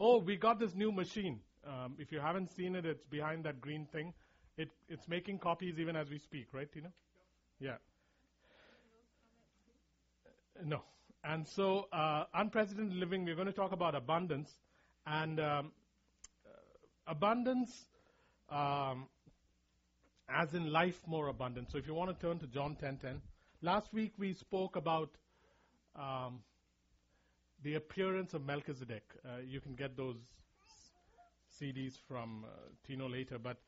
Oh, we got this new machine. Um, if you haven't seen it, it's behind that green thing. It, it's making copies even as we speak, right, Tina? Yeah. No. And so, uh, unprecedented living, we're going to talk about abundance. And um, uh, abundance, um, as in life more abundant. So, if you want to turn to John 10:10, last week we spoke about um, the appearance of Melchizedek. Uh, you can get those CDs from uh, Tino later, but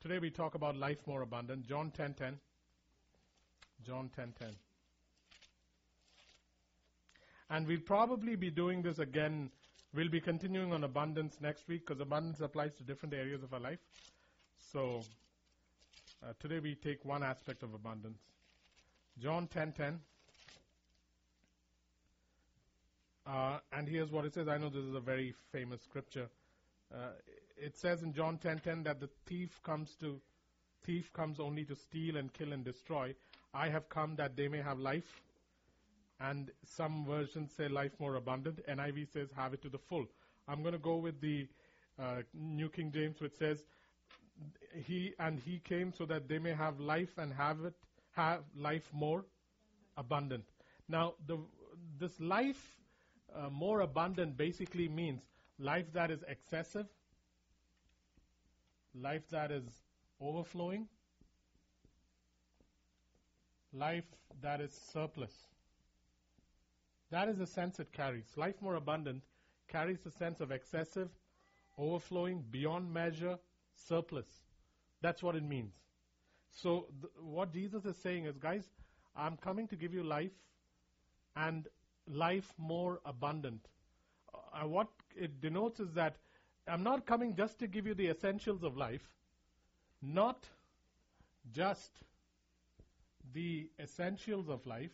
today we talk about life more abundant. John 10:10. John 10:10. And we'll probably be doing this again. We'll be continuing on abundance next week because abundance applies to different areas of our life. So uh, today we take one aspect of abundance. John 10:10. Uh, and here's what it says. I know this is a very famous scripture. Uh, it says in John 10:10 that the thief comes to thief comes only to steal and kill and destroy. I have come that they may have life and some versions say life more abundant. NIV says have it to the full. I'm going to go with the uh, New King James, which says he and he came so that they may have life and have it have life more abundant. Now, the, this life uh, more abundant basically means life that is excessive, life that is overflowing, life that is surplus. That is the sense it carries. Life more abundant carries the sense of excessive, overflowing, beyond measure, surplus. That's what it means. So, th- what Jesus is saying is, guys, I'm coming to give you life and life more abundant. Uh, what it denotes is that I'm not coming just to give you the essentials of life, not just the essentials of life,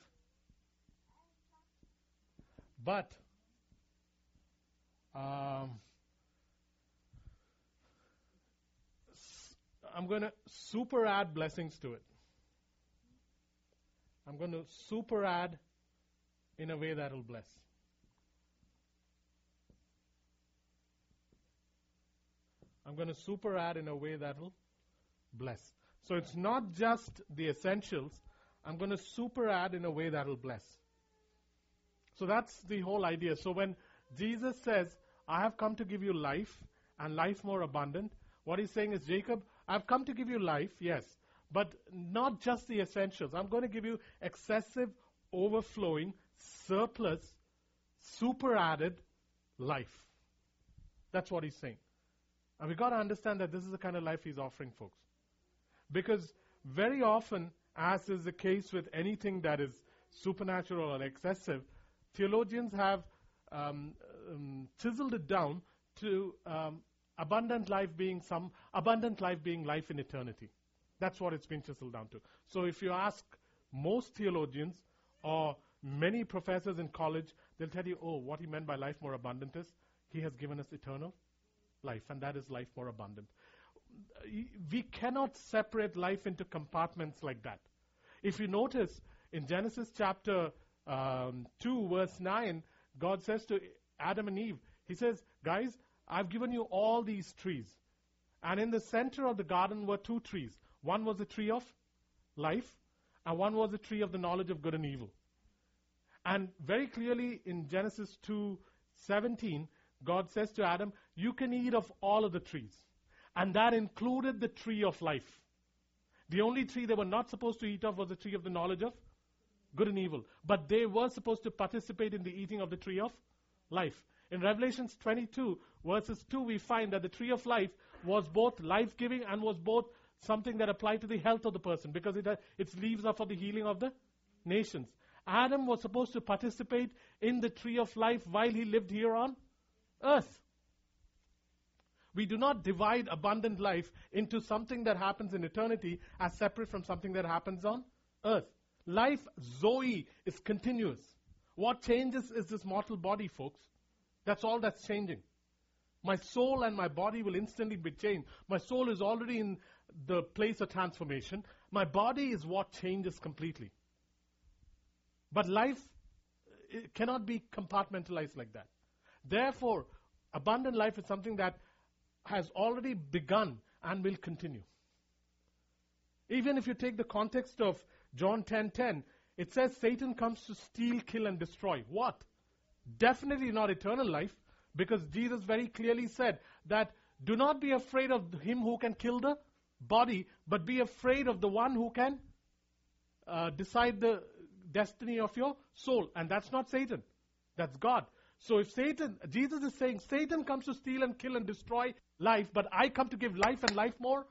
but um, I'm going to super add blessings to it. I'm going to super add in a way that will bless. I'm going to super add in a way that will bless. So it's not just the essentials. I'm going to super add in a way that will bless. So that's the whole idea. So when Jesus says, I have come to give you life and life more abundant, what he's saying is, Jacob, I've come to give you life, yes, but not just the essentials. I'm going to give you excessive, overflowing, surplus, superadded life. That's what he's saying. And we've got to understand that this is the kind of life he's offering, folks. Because very often, as is the case with anything that is supernatural or excessive, theologians have um, um, chiseled it down to um, abundant life being some abundant life being life in eternity. That's what it's been chiseled down to. So if you ask most theologians or many professors in college, they'll tell you, oh, what he meant by life more abundant is he has given us eternal life, and that is life more abundant. We cannot separate life into compartments like that. If you notice in Genesis chapter um, 2, verse 9, God says to Adam and Eve, He says, Guys, I've given you all these trees. And in the center of the garden were two trees. One was the tree of life, and one was the tree of the knowledge of good and evil. And very clearly in Genesis 2:17, God says to Adam, "You can eat of all of the trees." And that included the tree of life. The only tree they were not supposed to eat of was the tree of the knowledge of good and evil. But they were supposed to participate in the eating of the tree of life. In Revelations 22, verses 2, we find that the tree of life was both life giving and was both something that applied to the health of the person because it, uh, its leaves are for the healing of the nations. Adam was supposed to participate in the tree of life while he lived here on earth. We do not divide abundant life into something that happens in eternity as separate from something that happens on earth. Life, Zoe, is continuous. What changes is this mortal body, folks. That's all that's changing. My soul and my body will instantly be changed. My soul is already in the place of transformation. My body is what changes completely. But life cannot be compartmentalized like that. Therefore, Abundant life is something that has already begun and will continue. Even if you take the context of John 10:10, it says Satan comes to steal, kill and destroy. What? Definitely not eternal life because Jesus very clearly said that do not be afraid of him who can kill the body, but be afraid of the one who can uh, decide the destiny of your soul. And that's not Satan, that's God. So if Satan, Jesus is saying, Satan comes to steal and kill and destroy life, but I come to give life and life more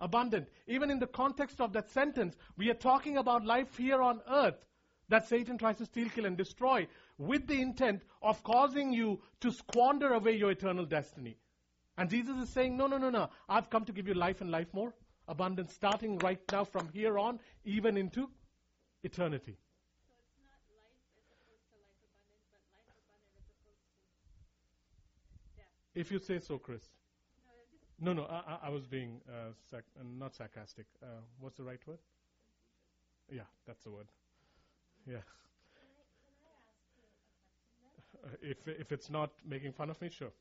abundant. Even in the context of that sentence, we are talking about life here on earth that Satan tries to steal, kill, and destroy with the intent of causing you to squander away your eternal destiny. And Jesus is saying, No, no, no, no. I've come to give you life and life more abundant, starting right now from here on, even into eternity. So it's not life as opposed to life abundant, but life abundant as opposed to death. If you say so, Chris. No, No, I, I- was being uh, sac- uh, not sarcastic. Uh, what's the right word? Yeah, that's the word. Yeah. Uh, if if it's not making fun of me, sure.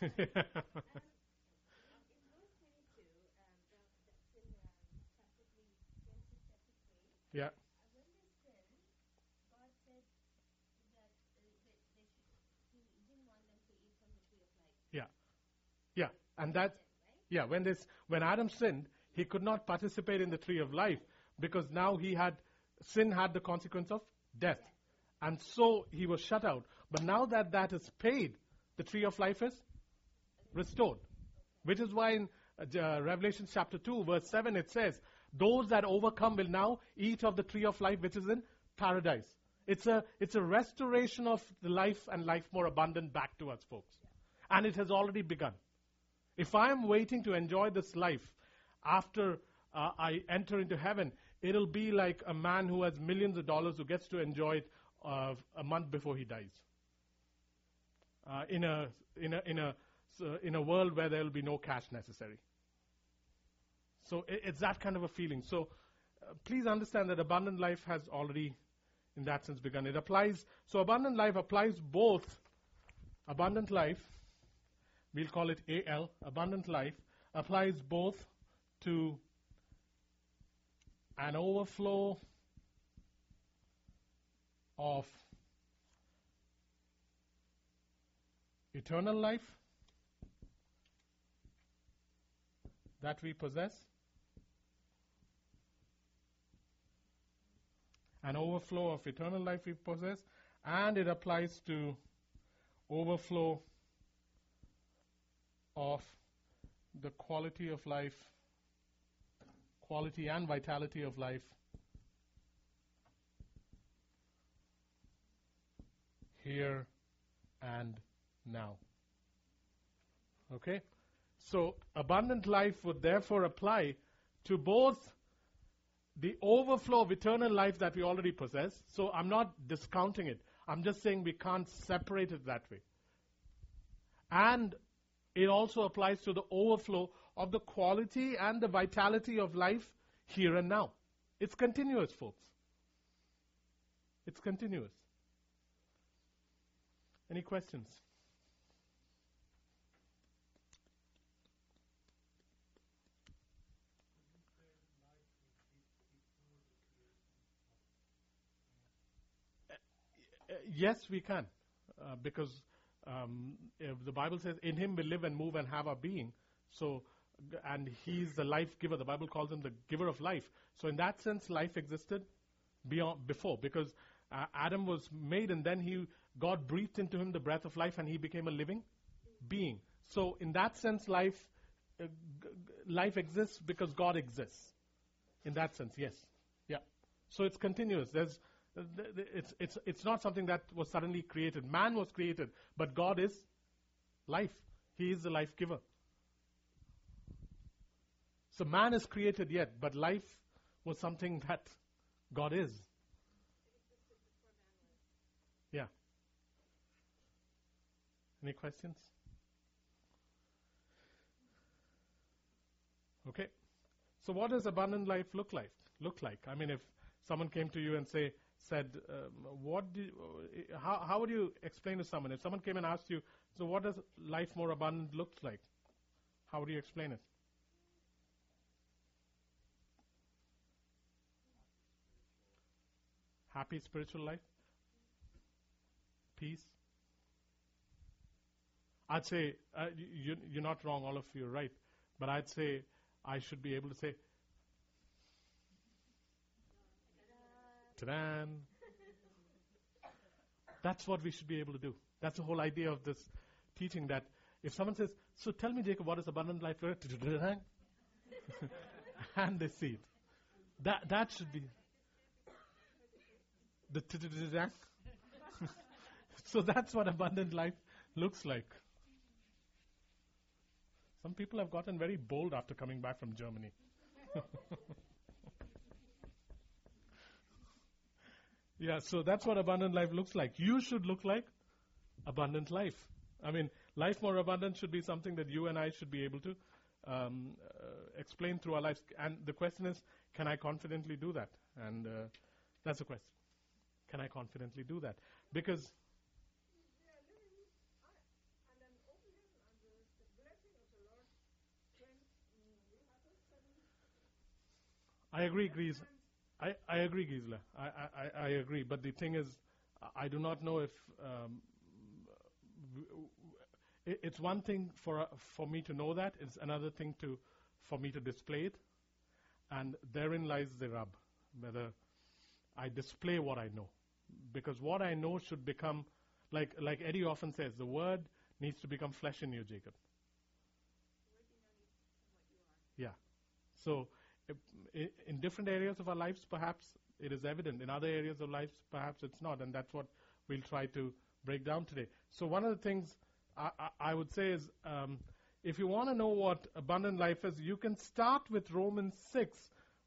In verse 22, um, down, that's in um, chapter 3, Genesis chapter 3. yeah, And when they sinned, God said that uh, they, they should, He didn't want them to eat from the tree of life. yeah, and that, yeah. When this when Adam sinned, he could not participate in the tree of life because now he had sin had the consequence of death, and so he was shut out. But now that that is paid, the tree of life is restored. Which is why in uh, uh, Revelation chapter 2, verse 7, it says, Those that overcome will now eat of the tree of life which is in paradise. It's a, it's a restoration of the life and life more abundant back to us, folks. And it has already begun. If I am waiting to enjoy this life after uh, I enter into heaven, it'll be like a man who has millions of dollars who gets to enjoy it uh, a month before he dies. Uh, in a in a in a in a world where there will be no cash necessary. So it's that kind of a feeling. So uh, please understand that abundant life has already, in that sense, begun. It applies. So abundant life applies both. Abundant life, we'll call it AL. Abundant life applies both to an overflow of eternal life that we possess, an overflow of eternal life we possess, and it applies to overflow of the quality of life, quality and vitality of life here and now. Okay? So, abundant life would therefore apply to both the overflow of eternal life that we already possess. So, I'm not discounting it. I'm just saying we can't separate it that way. And it also applies to the overflow of the quality and the vitality of life here and now. It's continuous, folks. It's continuous. Any questions? Uh, yes, we can, uh, because um, the Bible says, "In Him we live and move and have our being." So, and He's the life giver. The Bible calls Him the giver of life. So, in that sense, life existed beyond before, because uh, Adam was made, and then He God breathed into him the breath of life, and he became a living being. So, in that sense, life uh, life exists because God exists. In that sense, yes, yeah. So it's continuous. There's th- th- it's it's it's not something that was suddenly created. Man was created, but God is life. He is the life giver. So man is created yet, but life was something that God is. Yeah. Any questions? Okay. So what does abundant life look like? Look like? I mean, if someone came to you and say, said, um, what do uh, how, how would you explain to someone? If someone came and asked you, so what does life more abundant looks like? How would you explain it? Happy spiritual life? Peace? I'd say, uh, you, you're not wrong, all of you are right. But I'd say I should be able to say, ta That's what we should be able to do. That's the whole idea of this teaching that if someone says, So tell me, Jacob, what is abundant life? and they see it. That, that should be the so that's what abundant life looks like. Some people have gotten very bold after coming back from Germany. yeah, so that's what abundant life looks like. You should look like abundant life. I mean, life more abundant should be something that you and I should be able to um, uh, explain through our lives. And the question is, can I confidently do that? And uh, that's the question. Can I confidently do that? Because I agree, Grease. I, I agree, Gisela. I, I, I agree. But the thing is, I do not know if um, it's one thing for uh, for me to know that. It's another thing to for me to display it, and therein lies the rub. Whether I display what I know, because what I know should become like like Eddie often says, the word needs to become flesh in you, Jacob. Yeah. So in different areas of our lives, perhaps it is evident. In other areas of lives, perhaps it's not. And that's what we'll try to break down today. So, one of the things I, I, I would say is um, if you want to know what abundant life is, you can start with Romans 6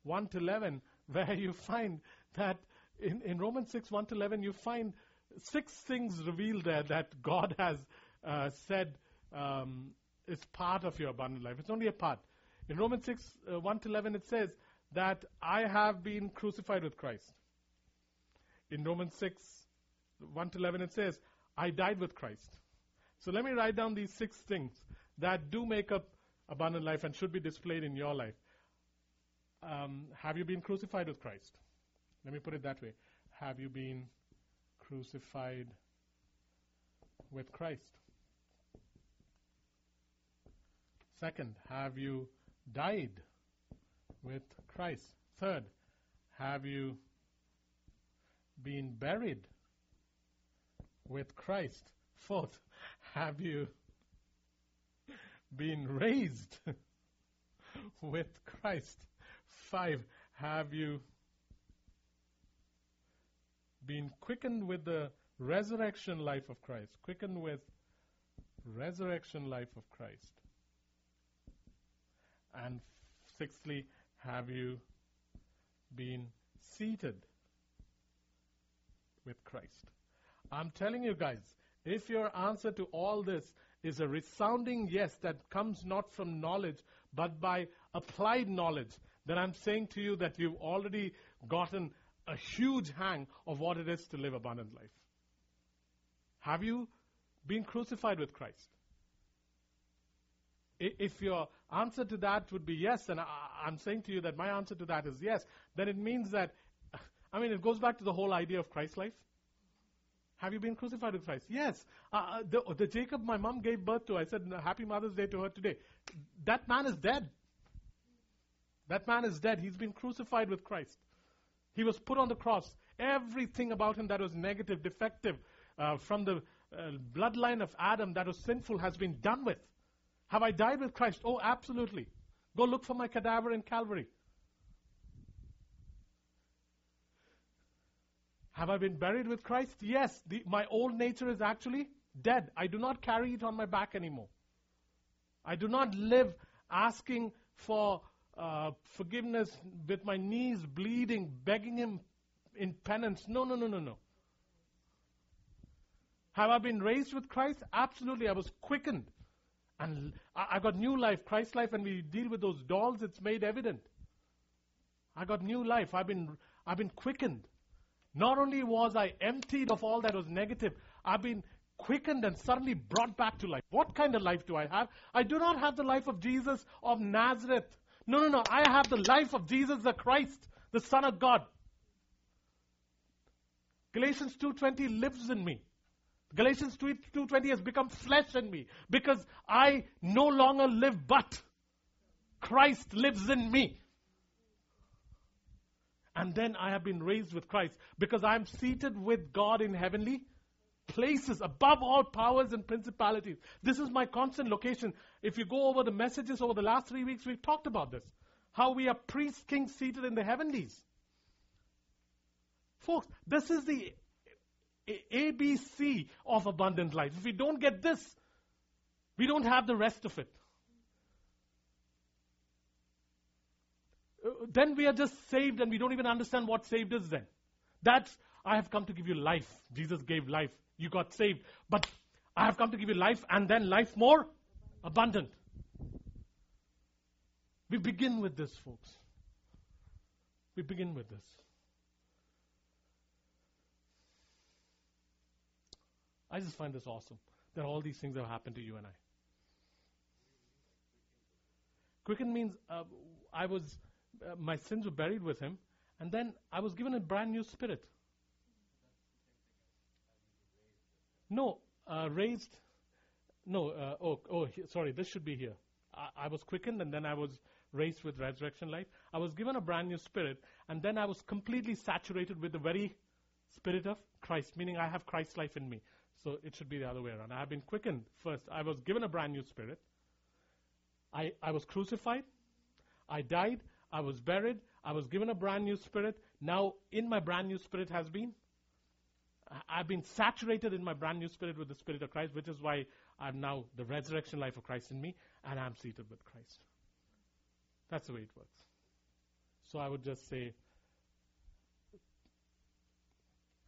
1 to 11, where you find that in, in Romans 6 1 to 11, you find six things revealed there that God has uh, said um, is part of your abundant life. It's only a part. In Romans 6, uh, 1 to 11, it says that I have been crucified with Christ. In Romans 6, 1 to 11, it says, I died with Christ. So let me write down these six things that do make up abundant life and should be displayed in your life. Um, have you been crucified with Christ? Let me put it that way. Have you been crucified with Christ? Second, have you died with Christ. Third, have you been buried with Christ? Fourth, have you been raised with Christ? Five, have you been quickened with the resurrection life of Christ? Quickened with resurrection life of Christ. And sixthly, have you been seated with Christ? I'm telling you guys, if your answer to all this is a resounding yes that comes not from knowledge but by applied knowledge, then I'm saying to you that you've already gotten a huge hang of what it is to live abundant life. Have you been crucified with Christ? If your answer to that would be yes, and I'm saying to you that my answer to that is yes, then it means that, I mean, it goes back to the whole idea of Christ life. Have you been crucified with Christ? Yes. Uh, uh the, the Jacob my mom gave birth to, I said, Happy Mother's Day to her today. That man is dead. That man is dead. He's been crucified with Christ. He was put on the cross. Everything about him that was negative, defective, uh, from the uh, bloodline of Adam that was sinful has been done with. Have I died with Christ? Oh, absolutely. Go look for my cadaver in Calvary. Have I been buried with Christ? Yes. The, my old nature is actually dead. I do not carry it on my back anymore. I do not live asking for uh, forgiveness with my knees bleeding, begging Him in penance. No, no, no, no, no. Have I been raised with Christ? Absolutely. I was quickened. And I, got new life, Christ life, and we deal with those dolls, it's made evident. I got new life. I've been, I've been quickened. Not only was I emptied of all that was negative, I've been quickened and suddenly brought back to life. What kind of life do I have? I do not have the life of Jesus of Nazareth. No, no, no. I have the life of Jesus the Christ, the Son of God. Galatians 2:20 lives in me. Galatians 2:20 has become flesh in me because I no longer live but Christ lives in me. And then I have been raised with Christ because I am seated with God in heavenly places above all powers and principalities. This is my constant location. If you go over the messages over the last three weeks, we've talked about this. How we are priests, kings seated in the heavenlies. Folks, this is the ABC of abundant life. If we don't get this, we don't have the rest of it. Uh, then we are just saved and we don't even understand what saved is then. That's, I have come to give you life. Jesus gave life. You got saved. But I have come to give you life and then life more abundant. We begin with this, folks. We begin with this. I just find this awesome that all these things have happened to you and I. Quicken means uh, I was, uh, my sins were buried with him, and then I was given a brand new spirit. No, uh, raised. No, uh, oh, oh, sorry, this should be here. I, I was quickened, and then I was raised with resurrection life. I was given a brand new spirit, and then I was completely saturated with the very spirit of Christ, meaning I have Christ's life in me. So it should be the other way around. I have been quickened first. I was given a brand new spirit. I, I was crucified. I died. I was buried. I was given a brand new spirit. Now, in my brand new spirit has been, I've been saturated in my brand new spirit with the spirit of Christ, which is why I'm now the resurrection life of Christ in me, and I'm seated with Christ. That's the way it works. So I would just say,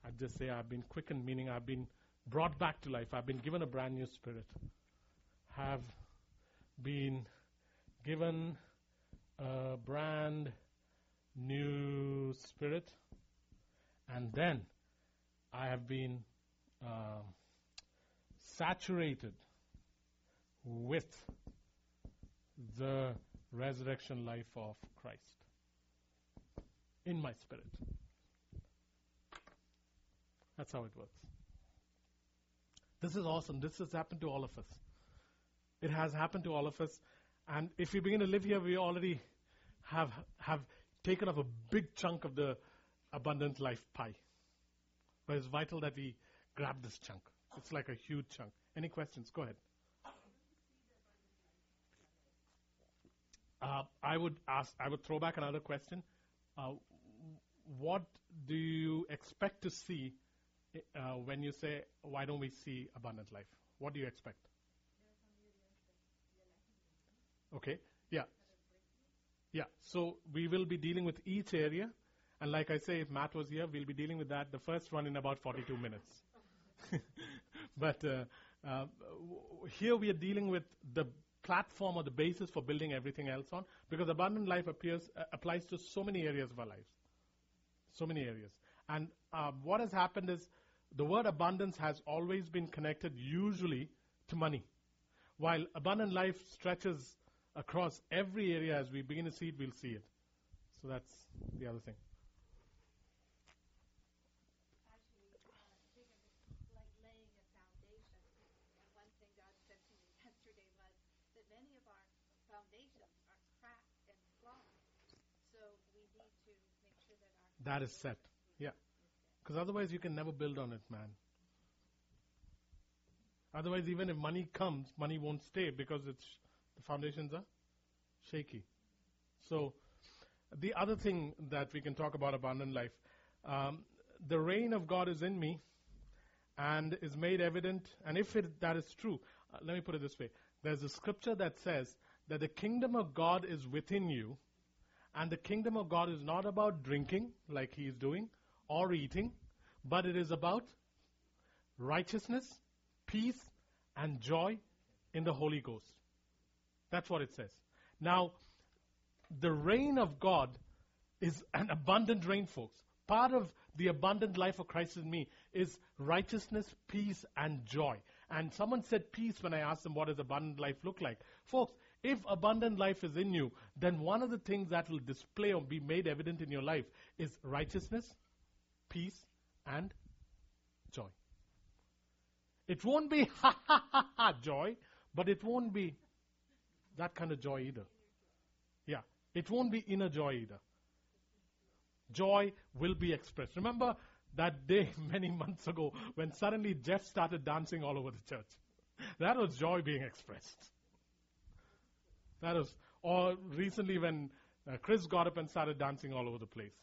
I'd just say I've been quickened, meaning I've been brought back to life. I've been given a brand new spirit. Have been given a brand new spirit. And then I have been uh, saturated with the resurrection life of Christ in my spirit. That's how it works. This is awesome. This has happened to all of us. It has happened to all of us. And if we begin to live here, we already have, have taken up a big chunk of the abundant life pie. But it's vital that we grab this chunk. It's like a huge chunk. Any questions? Go ahead. Uh, I would ask. I would throw back another question. Uh, what do you expect to see uh, when you say, "Why don't we see abundant life?" What do you expect? Okay. Yeah. Yeah. So we will be dealing with each area, and like I say, if Matt was here, we'll be dealing with that. The first one in about 42 minutes. but uh, uh, here we are dealing with the platform or the basis for building everything else on, because abundant life appears uh, applies to so many areas of our lives, so many areas. And uh, what has happened is the word abundance has always been connected usually to money, while abundant life stretches across every area. As we begin to see it, we'll see it. So that's the other thing. Actually, bigger than like laying a foundation. And one thing God said to me yesterday was that many of our foundations are cracked and flawed. So we need to make sure that our That is set. Yeah. Because otherwise, you can never build on it, man. Otherwise, even if money comes, money won't stay because it's the foundations are shaky. So, the other thing that we can talk about abundant life, um, the reign of God is in me, and is made evident. And if it, that is true, uh, let me put it this way: there's a scripture that says that the kingdom of God is within you, and the kingdom of God is not about drinking, like he is doing, or eating, but it is about righteousness, peace, and joy in the Holy Ghost. That's what it says. Now, the reign of God is an abundant reign, folks. part of the abundant life of Christ in me is righteousness, peace, and joy. And someone said peace when I asked them what does abundant life look like. Folks, if abundant life is in you, then one of the things that will display or be made evident in your life is righteousness, peace, and joy. It won't be ha ha ha ha joy, but it won't be that kind of joy either. Yeah, it won't be inner joy either. Joy will be expressed. Remember that day many months ago when suddenly Jeff started dancing all over the church? That was joy being expressed. That was, or recently when uh, Chris got up and started dancing all over the place.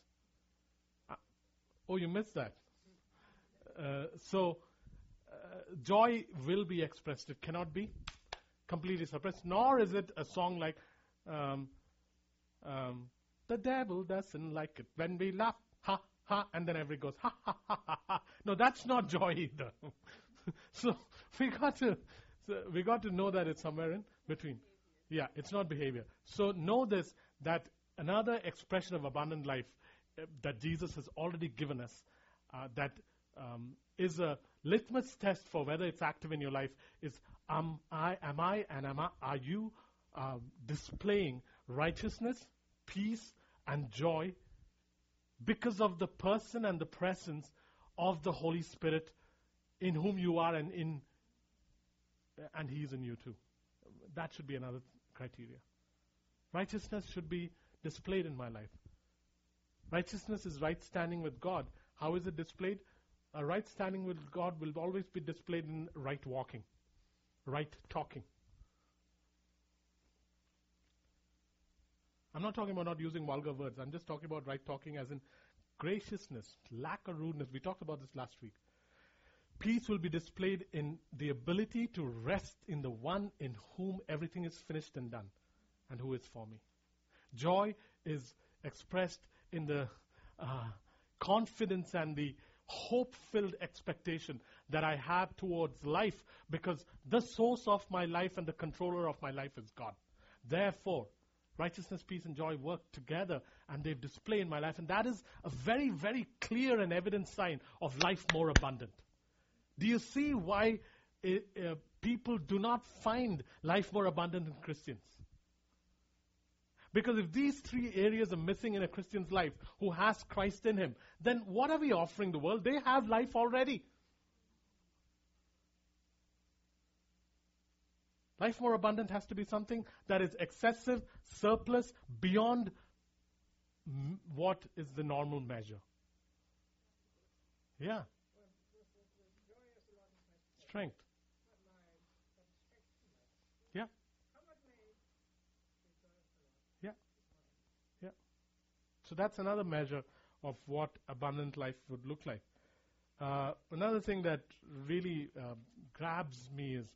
Oh, you missed that. Uh, so, uh, joy will be expressed. It cannot be completely suppressed, nor is it a song like, um, um, the devil doesn't like it when we laugh, ha, ha, and then everybody goes, ha, ha, ha, ha, ha. No, that's not joy either. so we got to, so we got to know that it's somewhere in between. Yeah, it's not behavior. So know this, that another expression of abundant life that Jesus has already given us, uh, that um, is a litmus test for whether it's active in your life, is am I, am I, and am I, are you uh, displaying righteousness, peace, and joy because of the person and the presence of the Holy Spirit in whom you are and in and he is in you too. That should be another criteria. Righteousness should be displayed in my life. Righteousness is right standing with God. How is it displayed? A right standing with God will always be displayed in right walking, right talking. I'm not talking about not using vulgar words. I'm just talking about right talking as in graciousness, lack of rudeness. We talked about this last week. Peace will be displayed in the ability to rest in the one in whom everything is finished and done, and who is for me. Joy is expressed in the uh, confidence and the hope filled expectation that I have towards life because the source of my life and the controller of my life is God. Therefore, righteousness, peace, and joy work together and they've displayed in my life. And that is a very, very clear and evident sign of life more abundant. Do you see why uh, people do not find life more abundant in Christians? Because if these three areas are missing in a Christian's life who has Christ in him, then what are we offering the world? They have life already. Life more abundant has to be something that is excessive, surplus, beyond m- what is the normal measure. Yeah. Strength. Yeah. Yeah. Yeah. So that's another measure of what abundant life would look like. Uh, another thing that really uh, grabs me is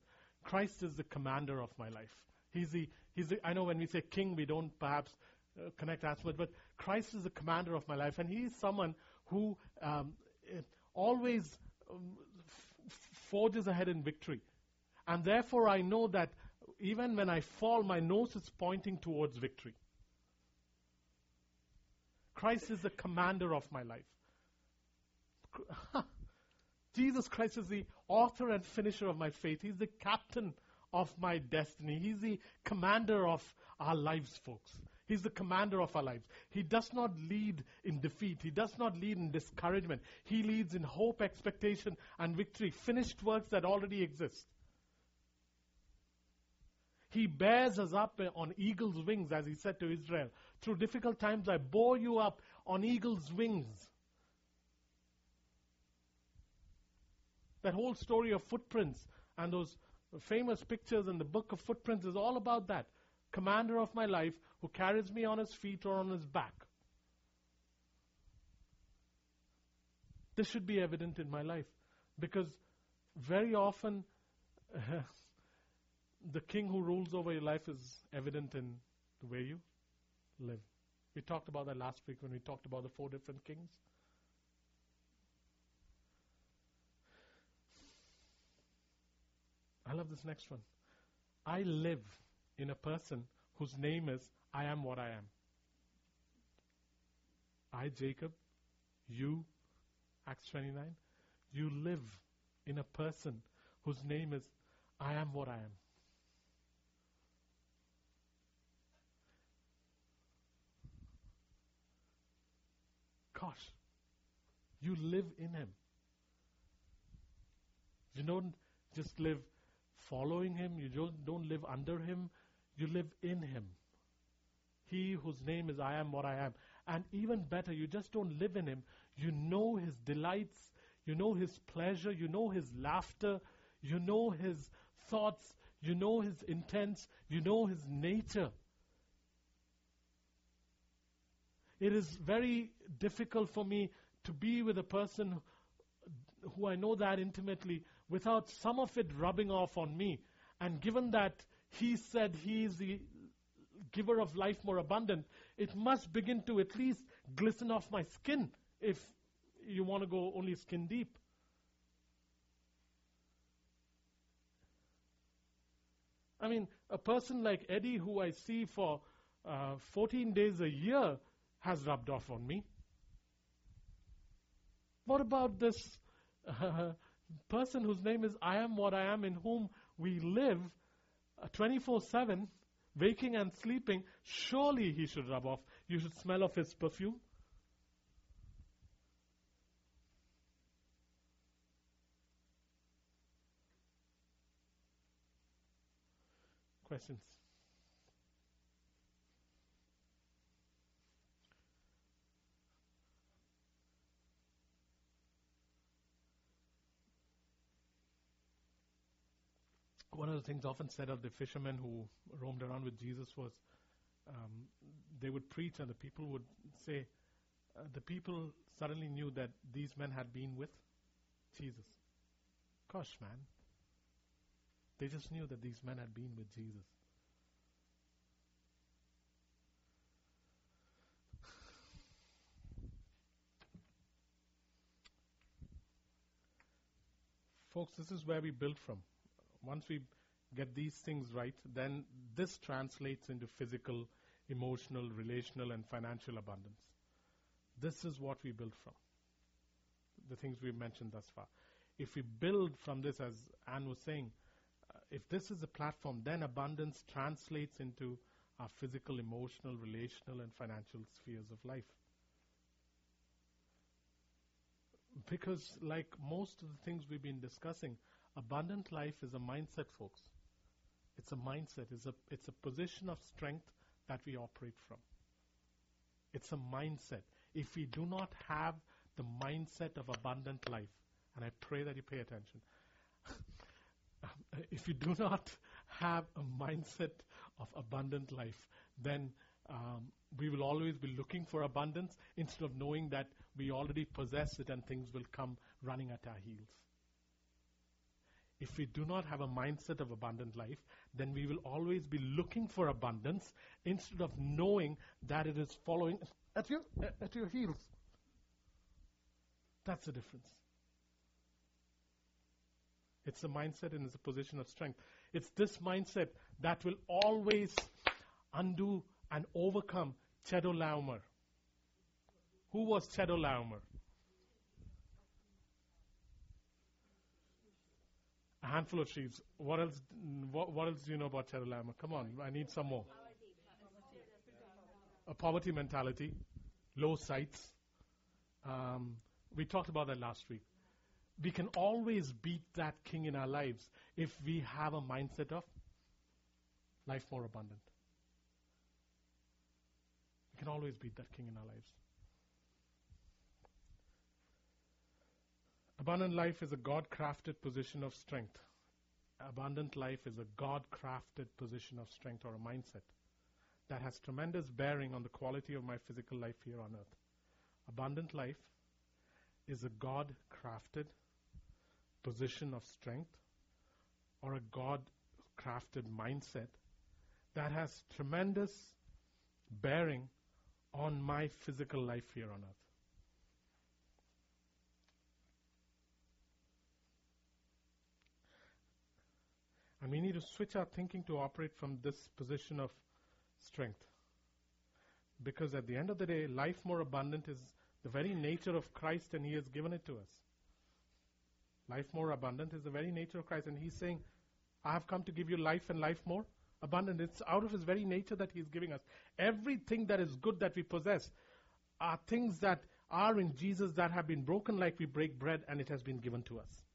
Christ is the commander of my life. He's the, he's the, I know when we say king, we don't perhaps uh, connect as much, but Christ is the commander of my life, and he is someone who um, always um, forges ahead in victory. And therefore, I know that even when I fall, my nose is pointing towards victory. Christ is the commander of my life. Jesus Christ is the author and finisher of my faith. He's the captain of my destiny. He's the commander of our lives, folks. He's the commander of our lives. He does not lead in defeat. He does not lead in discouragement. He leads in hope, expectation, and victory. Finished works that already exist. He bears us up on eagle's wings, as he said to Israel. Through difficult times, I bore you up on eagle's wings. That whole story of footprints and those famous pictures in the book of footprints is all about that. Commander of my life who carries me on his feet or on his back. This should be evident in my life because very often the king who rules over your life is evident in the way you live. We talked about that last week when we talked about the four different kings. I love this next one. I live in a person whose name is I am what I am. I, Jacob, You, Acts 29, you live in a person whose name is I am what I am. Gosh, you live in Him. You don't just live following Him, you don't, don't live under Him, you live in Him. He whose name is I am what I am. And even better, you just don't live in Him, you know His delights, you know His pleasure, you know His laughter, you know His thoughts, you know His intents, you know His nature. It is very difficult for me to be with a person who I know that intimately without some of it rubbing off on me. And given that he said he is the giver of life more abundant, it must begin to at least glisten off my skin if you want to go only skin deep. I mean, a person like Eddie, who I see for uh, 14 days a year, has rubbed off on me. What about this uh, person whose name is I am what I am, in whom we live uh, 24 7, waking and sleeping? Surely he should rub off. You should smell of his perfume. Questions? one of the things often said of the fishermen who roamed around with Jesus was um, they would preach and the people would say, uh, the people suddenly knew that these men had been with Jesus. Gosh, man. They just knew that these men had been with Jesus. Folks, this is where we build from once we get these things right, then this translates into physical, emotional, relational, and financial abundance. This is what we build from. The things we've mentioned thus far. If we build from this, as Anne was saying, uh, if this is a platform, then abundance translates into our physical, emotional, relational, and financial spheres of life. Because, like most of the things we've been discussing, Abundant life is a mindset, folks. It's a mindset. It's a, it's a position of strength that we operate from. It's a mindset. If we do not have the mindset of abundant life, and I pray that you pay attention, if you do not have a mindset of abundant life, then um, we will always be looking for abundance instead of knowing that we already possess it and things will come running at our heels. If we do not have a mindset of abundant life, then we will always be looking for abundance instead of knowing that it is following at your, at your heels. That's the difference. It's a mindset and it's a position of strength. It's this mindset that will always undo and overcome Chedorlaomer. Who was Chedorlaomer? A handful of sheep. What else? What, what else do you know about Chedorlaomer? Come on, I need some more. A poverty mentality, low sights. Um, we talked about that last week. We can always beat that king in our lives if we have a mindset of life more abundant. We can always beat that king in our lives. Abundant life is a God crafted position of strength. Abundant life is a God crafted position of strength or a mindset that has tremendous bearing on the quality of my physical life here on earth. Abundant life is a God crafted position of strength or a God crafted mindset that has tremendous bearing on my physical life here on earth. And we need to switch our thinking to operate from this position of strength. Because at the end of the day, life more abundant is the very nature of Christ and He has given it to us. Life more abundant is the very nature of Christ. And He's saying, I have come to give you life and life more abundant. It's out of His very nature that He's giving us. Everything that is good that we possess are things that are in Jesus that have been broken like we break bread and it has been given to us.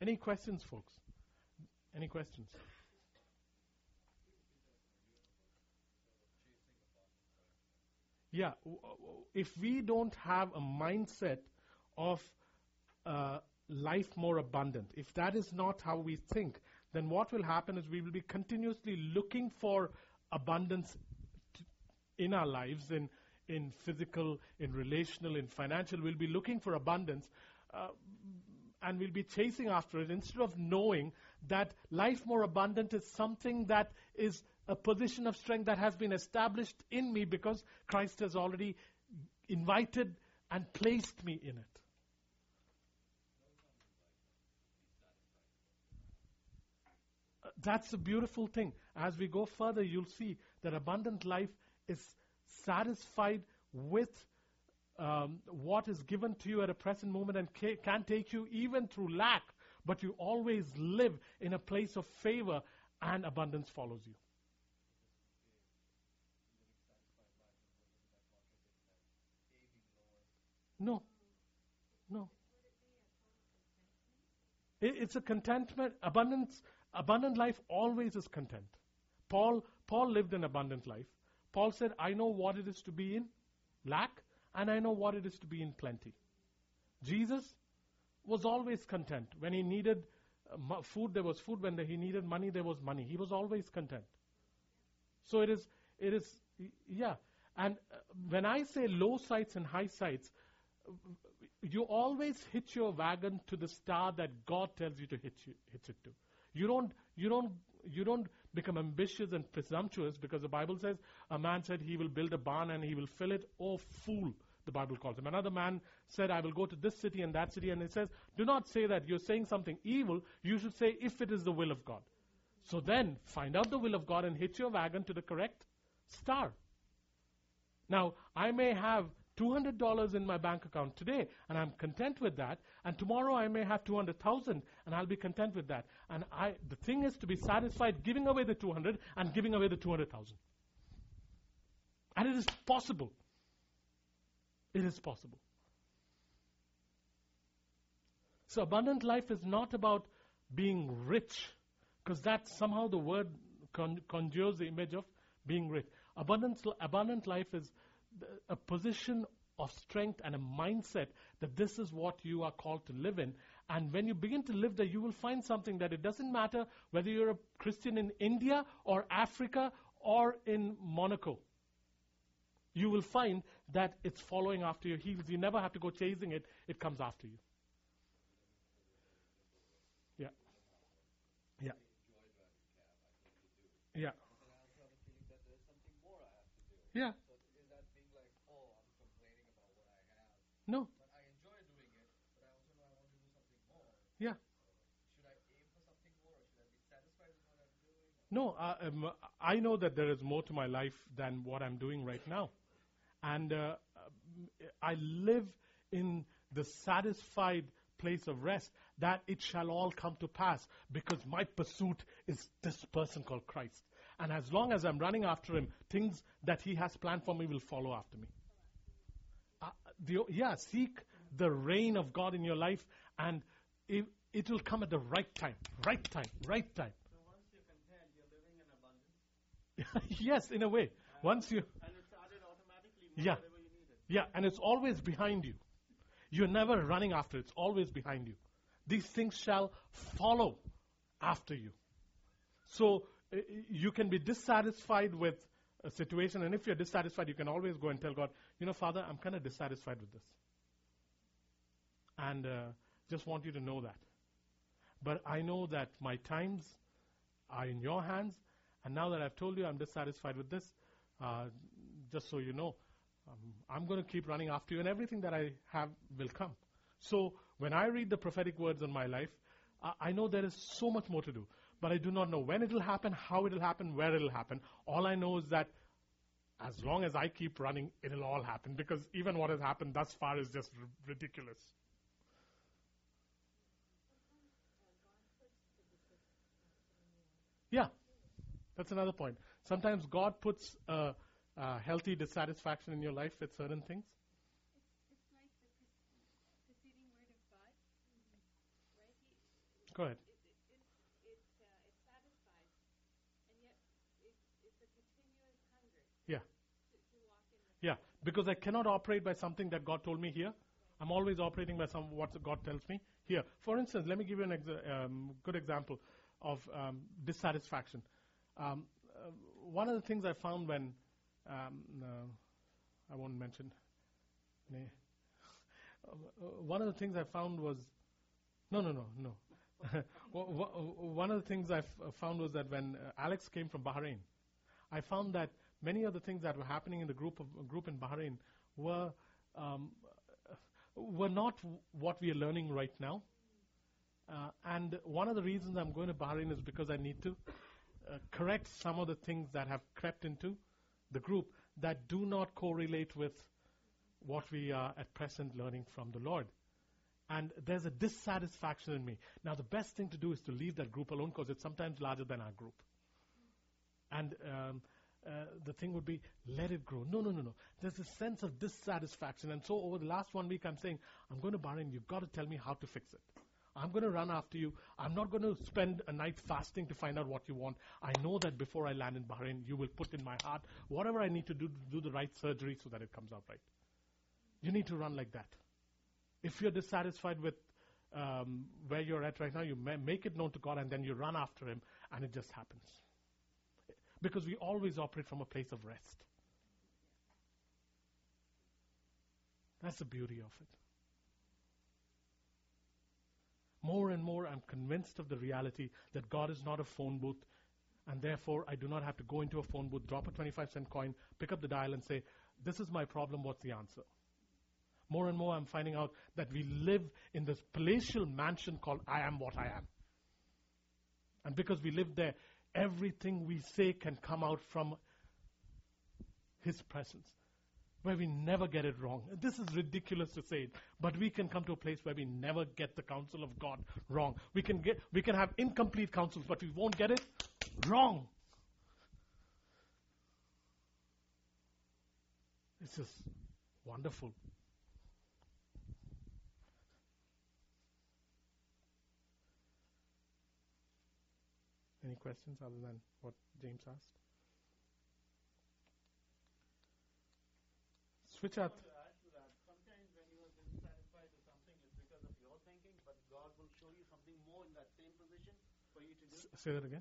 Any questions, folks? Any questions? Yeah, if we don't have a mindset of uh, life more abundant, if that is not how we think, then what will happen is we will be continuously looking for abundance t- in our lives, in in physical, in relational, in financial. We'll be looking for abundance, uh, and we'll be chasing after it instead of knowing that life more abundant is something that is a position of strength that has been established in me because Christ has already invited and placed me in it. That's a beautiful thing. As we go further, you'll see that abundant life is satisfied with um, what is given to you at a present moment and ca- can take you even through lack, but you always live in a place of favor and abundance follows you. No. No. It's a contentment. Abundance, abundant life always is content. Paul, Paul lived an abundant life. Paul said, I know what it is to be in lack, and I know what it is to be in plenty. Jesus was always content. When he needed uh, food, there was food. When he needed money, there was money. He was always content. So it is, it is, yeah. And uh, when I say low sights and high sights, uh, you always hitch your wagon to the star that God tells you to hitch, you, hitch it to. You don't, you don't, you don't become ambitious and presumptuous because the Bible says a man said he will build a barn and he will fill it. Oh, fool, the Bible calls him. Another man said, I will go to this city and that city. And it says, do not say that. You're saying something evil. You should say, if it is the will of God. So then, find out the will of God and hitch your wagon to the correct star. Now, I may have $200 in my bank account today, and I'm content with that. And tomorrow I may have 200,000, and I'll be content with that. And I, the thing is to be satisfied giving away the 200 and giving away the 200,000. And it is possible. It is possible. So abundant life is not about being rich, because that somehow the word conjures the image of being rich. Abundance, abundant life is a position of strength and a mindset that this is what you are called to live in. And when you begin to live there, you will find something that it doesn't matter whether you're a Christian in India or Africa or in Monaco. You will find that it's following after your heels. You never have to go chasing it, it comes after you. Yeah. Yeah. Yeah. I I. Yeah. I No. I I I. Yeah. I I? No, uh, um, I know that there is more to my life than what I'm doing right now. And uh, I live in the satisfied place of rest that it shall all come to pass because my pursuit is this person called Christ. And as long as I'm running after him, things that he has planned for me will follow after me. Uh, the, yeah, seek the reign of God in your life, and it, it will come at the right time, right time, right time. So once you're content, you're living in abundance, yes, in a way. Once you, and it's added automatically more Yeah. yeah, and it's always behind you. You're never running after it, it's always behind you. These things shall follow after you. So uh, you can be dissatisfied with a situation, and if you're dissatisfied, you can always go and tell God, you know, Father, I'm kind of dissatisfied with this. And uh, just want you to know that. But I know that my times are in your hands, and now that I've told you I'm dissatisfied with this, uh, just so you know, um, I'm going to keep running after you, and everything that I have will come. So when I read the prophetic words in my life, I, I know there is so much more to do, but I do not know when it will happen, how it will happen, where it will happen. All I know is that as long as I keep running, it'll all happen because even what has happened thus far is just r- ridiculous. Yeah, that's another point. Sometimes God puts a, a healthy dissatisfaction in your life with certain things. Go ahead. uh, Yeah. Yeah, because I cannot operate by something that God told me here. I'm always operating by some what God tells me here. For instance, let me give you an exa- um, good example of um, dissatisfaction. Um, uh, one of the things I found when um, no, I won't mention. Uh, one of the things I found was no, no, no, no. One of the things I f- found was that when uh, Alex came from Bahrain, I found that many of the things that were happening in the group of group in Bahrain were um, were not what we are learning right now. Uh, and one of the reasons I'm going to Bahrain is because I need to uh, correct some of the things that have crept into the group that do not correlate with what we are at present learning from the Lord. And there's a dissatisfaction in me. Now, the best thing to do is to leave that group alone because it's sometimes larger than our group. And um, uh, the thing would be, let it grow. No, no, no, no. There's a sense of dissatisfaction. And so over the last one week, I'm saying, I'm going to Bahrain. You've got to tell me how to fix it. I'm going to run after you. I'm not going to spend a night fasting to find out what you want. I know that before I land in Bahrain, you will put in my heart whatever I need to do to do the right surgery so that it comes out right. You need to run like that. If you're dissatisfied with um, where you're at right now, you ma- make it known to God and then you run after Him, and it just happens. Because we always operate from a place of rest. That's the beauty of it. More and more, I'm convinced of the reality that God is not a phone booth, and therefore I do not have to go into a phone booth, drop a 25 cent coin, pick up the dial, and say, This is my problem, what's the answer? More and more, I'm finding out that we live in this palatial mansion called I am what I am. And because we live there, everything we say can come out from His presence, where we never get it wrong. This is ridiculous to say it, but we can come to a place where we never get the counsel of God wrong. We can get, we can have incomplete counsels, but we won't get it wrong. It's just wonderful. Any questions other than what James asked? Switch out. want to add to that. Sometimes when you are dissatisfied with something, it's because of your thinking, but God will show you something more in that same position for you to do. S- say that again.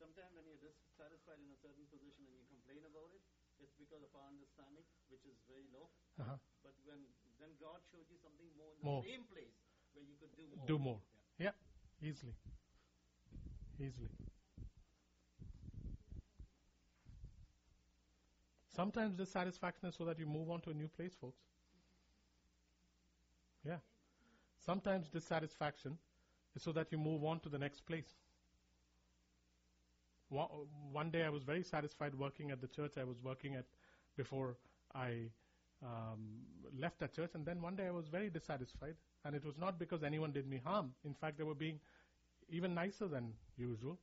Sometimes when you're dissatisfied in a certain position and you complain about it, it's because of our understanding, which is very low. Uh-huh. But when then God showed you something more in the More. same place where you could do more. Do more. Yeah. Yeah, easily. Easily. Sometimes dissatisfaction is so that you move on to a new place, folks. Yeah. Sometimes dissatisfaction is so that you move on to the next place. One, day I was very satisfied working at the church I was working at before I um, left that church, and then one day I was very dissatisfied, and it was not because anyone did me harm. In fact, they were being even nicer than usual.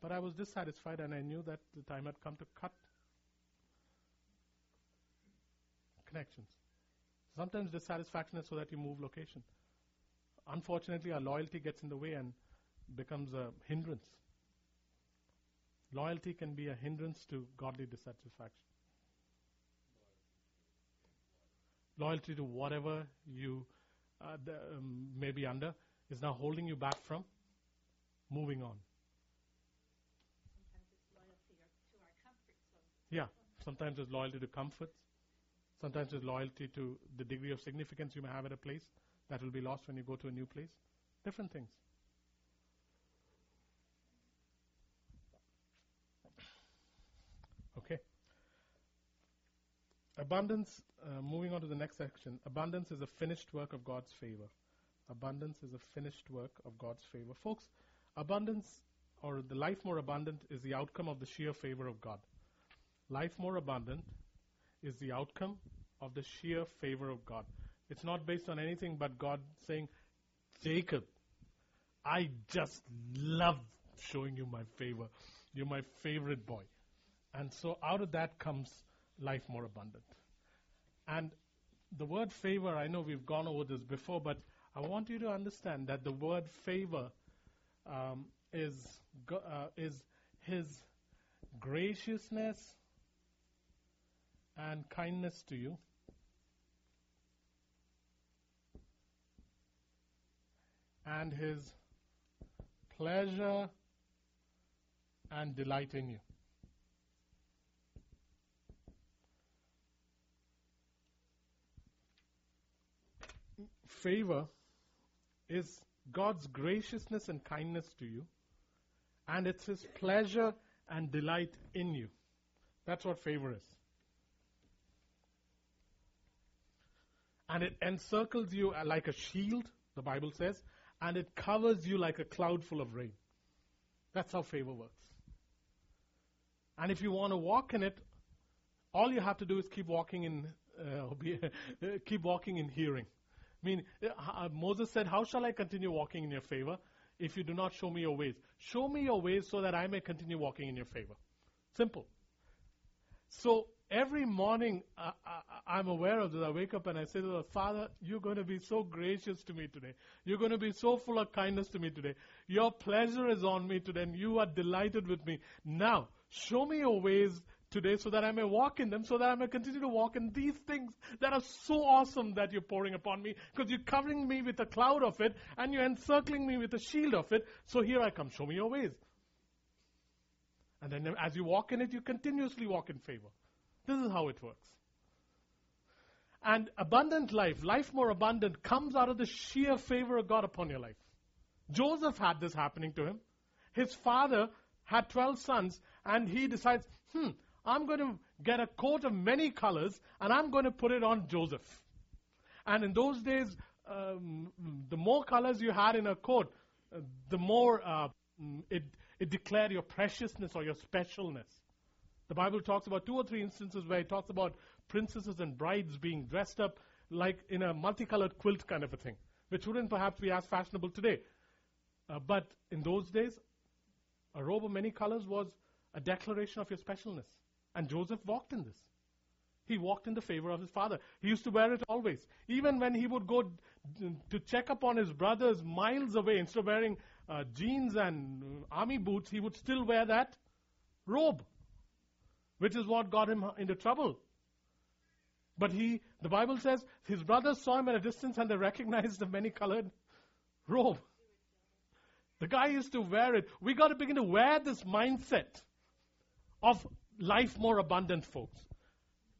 But I was dissatisfied, and I knew that the time had come to cut connections. Sometimes dissatisfaction is so that you move location. Unfortunately, our loyalty gets in the way and becomes a hindrance. Loyalty can be a hindrance to godly dissatisfaction. Loyalty to whatever you uh, the, um, may be under is now holding you back from moving on. Sometimes it's loyalty to our comfort zone. Yeah, sometimes it's loyalty to comforts. Sometimes it's loyalty to the degree of significance you may have at a place that will be lost when you go to a new place. Different things. Okay. Abundance, uh, moving on to the next section. Abundance is a finished work of God's favor. Abundance is a finished work of God's favor. Folks, abundance or the life more abundant is the outcome of the sheer favor of God. life more abundant is the outcome of the sheer favor of God. It's not based on anything but God saying, Jacob, I just love showing you my favor. You're my favorite boy. And so out of that comes life more abundant. And the word favor, I know we've gone over this before, but I want you to understand that the word favor um, is uh, is His graciousness and kindness to you. And his pleasure and delight in you. Favor is God's graciousness and kindness to you, and it's His pleasure and delight in you. That's what favor is. And it encircles you like a shield, the Bible says, and it covers you like a cloud full of rain. That's how favor works. And if you want to walk in it, all you have to do is keep walking in, uh, keep walking in hearing. I mean, uh, Moses said, How shall I continue walking in your favor if you do not show me your ways? Show me your ways so that I may continue walking in your favor. Simple. So every morning, I, I'm aware of this. I wake up and I say to the Father, You're going to be so gracious to me today. You're going to be so full of kindness to me today. Your pleasure is on me today, and you are delighted with me. Now, show me your ways today so that I may walk in them, so that I may continue to walk in these things that are so awesome that you're pouring upon me, because you're covering me with a cloud of it, and you're encircling me with a shield of it. So here I come, show me your ways. And then as you walk in it, you continuously walk in favor. This is how it works. And abundant life, life more abundant, comes out of the sheer favor of God upon your life. Joseph had this happening to him. His father had 12 sons, and he decides, hmm, I'm going to get a coat of many colors and I'm going to put it on Joseph. And in those days, um, the more colors you had in a coat, uh, the more uh, it, it declared your preciousness or your specialness. The Bible talks about two or three instances where it talks about princesses and brides being dressed up like in a multicolored quilt kind of a thing, which wouldn't perhaps be as fashionable today. Uh, but in those days, a robe of many colors was a declaration of your specialness. And Joseph walked in this. He walked in the favor of his father. He used to wear it always. Even when he would go d- to check up on his brothers miles away, instead of wearing uh, jeans and army boots, he would still wear that robe, which is what got him into trouble. But he, the Bible says, his brothers saw him at a distance and they recognized the many colored robe. The guy used to wear it. We got to begin to wear this mindset of life more abundant, folks.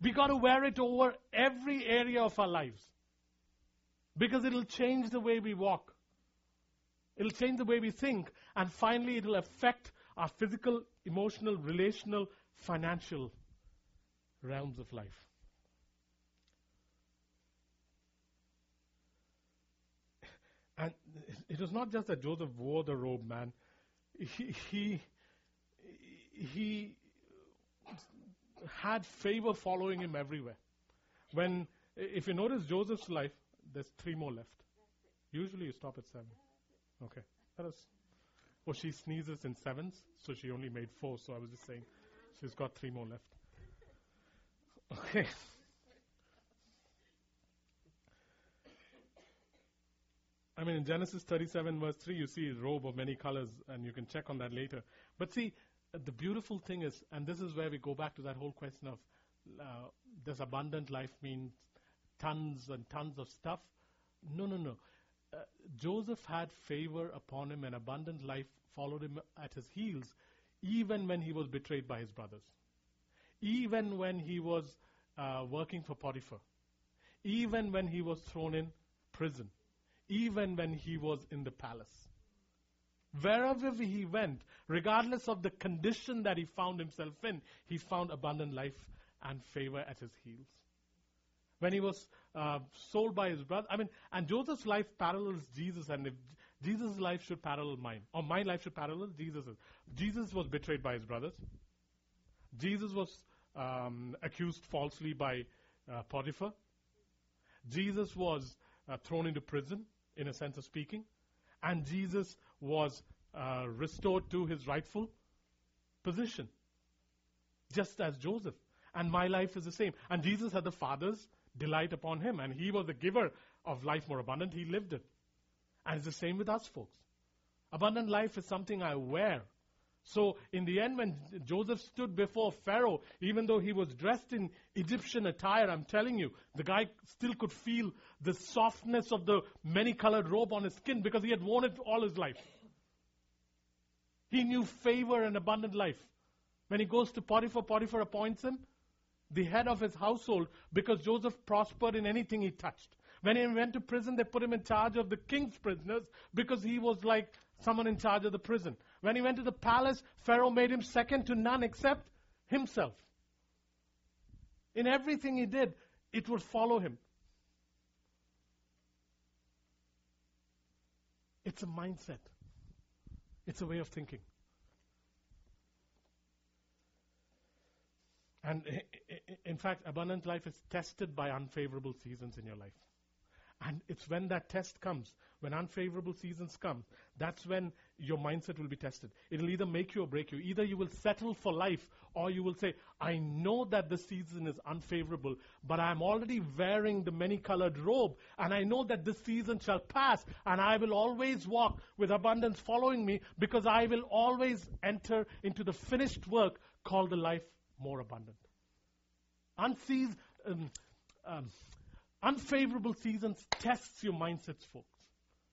We got to wear it over every area of our lives because it'll change the way we walk. It'll change the way we think, and finally, it'll affect our physical, emotional, relational, financial realms of life. And it was not just that Joseph wore the robe, man. He, he, he had favor following him everywhere. When, if you notice Joseph's life, there's three more left. Usually you stop at seven. Okay. That is, well, she sneezes in sevens, so she only made four, so I was just saying she's got three more left. Okay. I mean, in Genesis 37, verse 3, you see a robe of many colors, and you can check on that later. But see, the beautiful thing is, and this is where we go back to that whole question of uh, does abundant life mean tons and tons of stuff? No, no, no. Uh, Joseph had favor upon him, and abundant life followed him at his heels, even when he was betrayed by his brothers, even when he was uh, working for Potiphar, even when he was thrown in prison, even when he was in the palace. Wherever he went, regardless of the condition that he found himself in, he found abundant life and favor at his heels. When he was uh, sold by his brother, I mean, and Joseph's life parallels Jesus, and if Jesus' life should parallel mine, or my life should parallel Jesus'. Jesus was betrayed by his brothers. Jesus was um, accused falsely by uh, Potiphar. Jesus was uh, thrown into prison, in a sense of speaking. And Jesus was uh, restored to his rightful position, just as Joseph. And my life is the same. And Jesus had the Father's delight upon him, and he was the giver of life more abundant. He lived it. And it's the same with us, folks. Abundant life is something I wear. So, in the end, when Joseph stood before Pharaoh, even though he was dressed in Egyptian attire, I'm telling you, the guy still could feel the softness of the many colored robe on his skin because he had worn it all his life. He knew favor and abundant life. When he goes to Potiphar, Potiphar appoints him the head of his household because Joseph prospered in anything he touched. When he went to prison, they put him in charge of the king's prisoners because he was like someone in charge of the prison. When he went to the palace, Pharaoh made him second to none except himself. In everything he did, it would follow him. It's a mindset, it's a way of thinking. And in fact, abundant life is tested by unfavorable seasons in your life. And it's when that test comes, when unfavorable seasons come, that's when your mindset will be tested. It'll either make you or break you. Either you will settle for life or you will say, I know that the season is unfavorable, but I'm already wearing the many colored robe and I know that this season shall pass and I will always walk with abundance following me because I will always enter into the finished work called the life more abundant. Unseas, um, um, unfavorable seasons tests your mindsets, folks.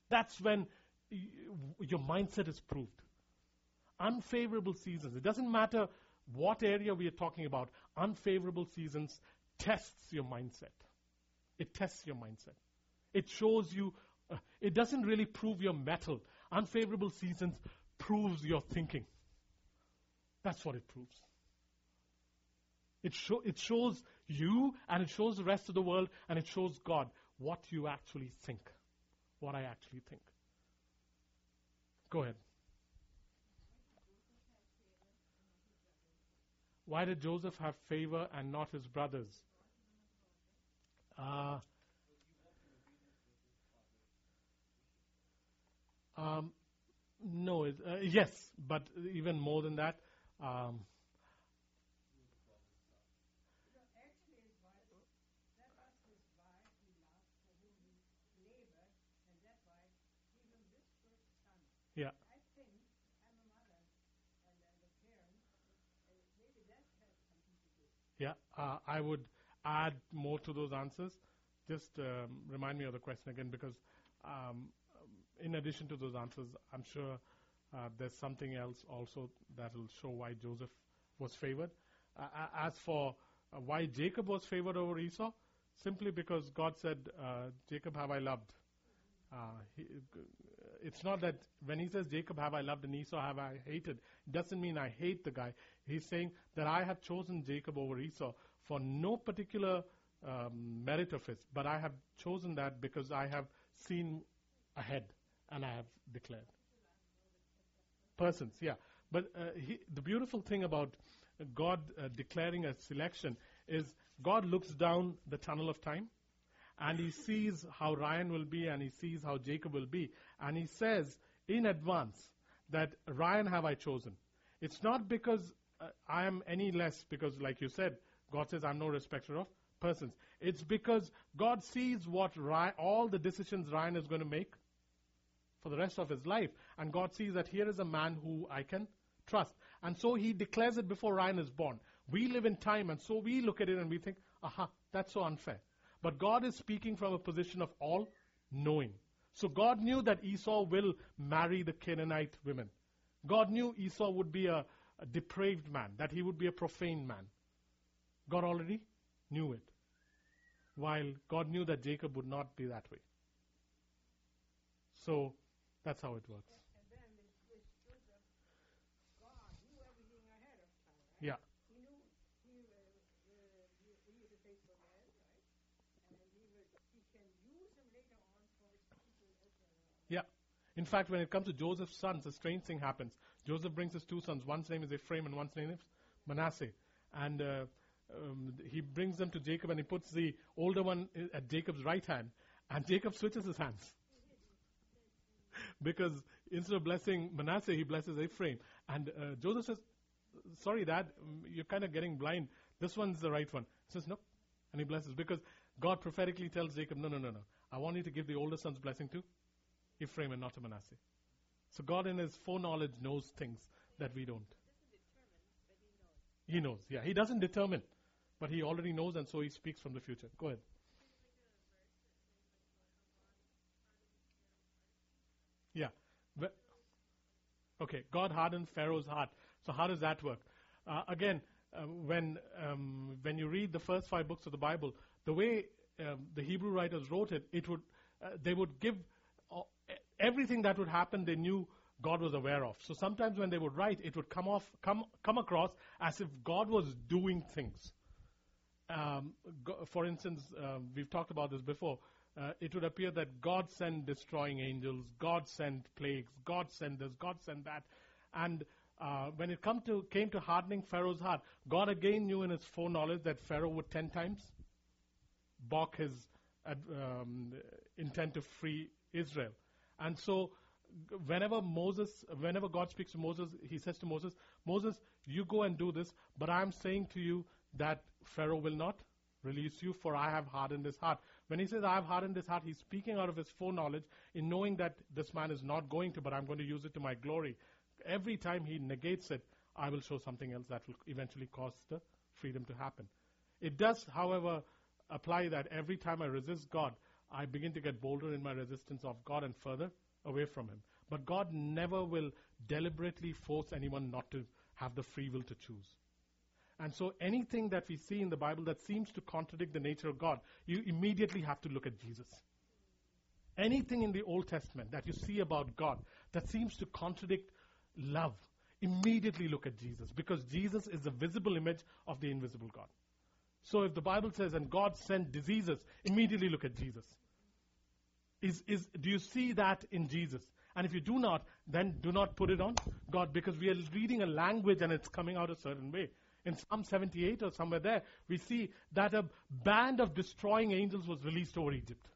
That's when your mindset is proved. Unfavorable seasons. It doesn't matter what area we are talking about. Unfavorable seasons tests your mindset. It tests your mindset. It shows you. Uh, it doesn't really prove your mettle. Unfavorable seasons proves your thinking. That's what it proves. It, show, it shows you and it shows the rest of the world and it shows God what you actually think. What I actually think. Go ahead. Why did Joseph have favor and not his brothers? Uh, um, no, it, uh, yes, but even more than that, um, Yeah, uh, I would add more to those answers. Just um, remind me of the question again because, um, in addition to those answers, I'm sure uh, there's something else also that will show why Joseph was favored. Uh, as for uh, why Jacob was favored over Esau, simply because God said, uh, Jacob have I loved. Uh, he, it's not that when he says Jacob have I loved and Esau have I hated, doesn't mean I hate the guy. He's saying that I have chosen Jacob over Esau for no particular um, merit of his, but I have chosen that because I have seen ahead and I have declared. Persons, yeah. But uh, he, the beautiful thing about God uh, declaring a selection is God looks down the tunnel of time and he sees how Ryan will be and he sees how Jacob will be. And he says in advance that Ryan have I chosen. It's not because uh, I am any less, because like you said, God says I'm no respecter of persons. It's because God sees what Ryan, all the decisions Ryan is going to make for the rest of his life. And God sees that here is a man who I can trust. And so he declares it before Ryan is born. We live in time, and so we look at it and we think, aha, that's so unfair. But God is speaking from a position of all knowing. So God knew that Esau will marry the Canaanite women. God knew Esau would be a, a depraved man, that he would be a profane man. God already knew it. While God knew that Jacob would not be that way. So that's how it works. Yeah. Yeah. In fact, when it comes to Joseph's sons, a strange thing happens. Joseph brings his two sons. One's name is Ephraim and one's name is Manasseh. And uh, um, he brings them to Jacob and he puts the older one at Jacob's right hand, and Jacob switches his hands. because instead of blessing Manasseh, he blesses Ephraim. And uh, Joseph says, Sorry, Dad, mm, you're kind of getting blind. This one's the right one. He says, No. And he blesses because God prophetically tells Jacob, No, no, no, no. I want you to give the older son's blessing to Ephraim and not to Manasseh. So God, in his foreknowledge, knows things that we don't. He knows, yeah. He doesn't determine, but he already knows, and so he speaks from the future. Go ahead. Yeah. Okay, God hardened Pharaoh's heart. So how does that work? Uh, again, uh, when um, when you read the first five books of the Bible, the way um, the Hebrew writers wrote it, it would uh, they would give everything that would happen. They knew God was aware of. So sometimes when they would write, it would come off come come across as if God was doing things. Um, for instance, um, we've talked about this before. Uh, it would appear that God sent destroying angels, God sent plagues, God sent this, God sent that, and uh, when it come to came to hardening Pharaoh's heart, God again knew in His foreknowledge that Pharaoh would ten times balk his um, intent to free Israel, and so whenever Moses, whenever God speaks to Moses, He says to Moses, Moses, you go and do this, but I am saying to you that Pharaoh will not release you, for I have hardened his heart. When he says, I have hardened his heart, he's speaking out of his foreknowledge in knowing that this man is not going to, but I'm going to use it to my glory. Every time he negates it, I will show something else that will eventually cause the freedom to happen. It does, however, apply that every time I resist God, I begin to get bolder in my resistance of God and further away from Him. But God never will deliberately force anyone not to have the free will to choose. And so anything that we see in the Bible that seems to contradict the nature of God, you immediately have to look at Jesus. Anything in the Old Testament that you see about God that seems to contradict love, immediately look at Jesus because Jesus is the visible image of the invisible God. So if the Bible says, and God sent diseases, immediately look at Jesus. Is, is, do you see that in Jesus? And if you do not, then do not put it on God because we are reading a language and it's coming out a certain way. In Psalm 78 or somewhere there, we see that a band of destroying angels was released over Egypt.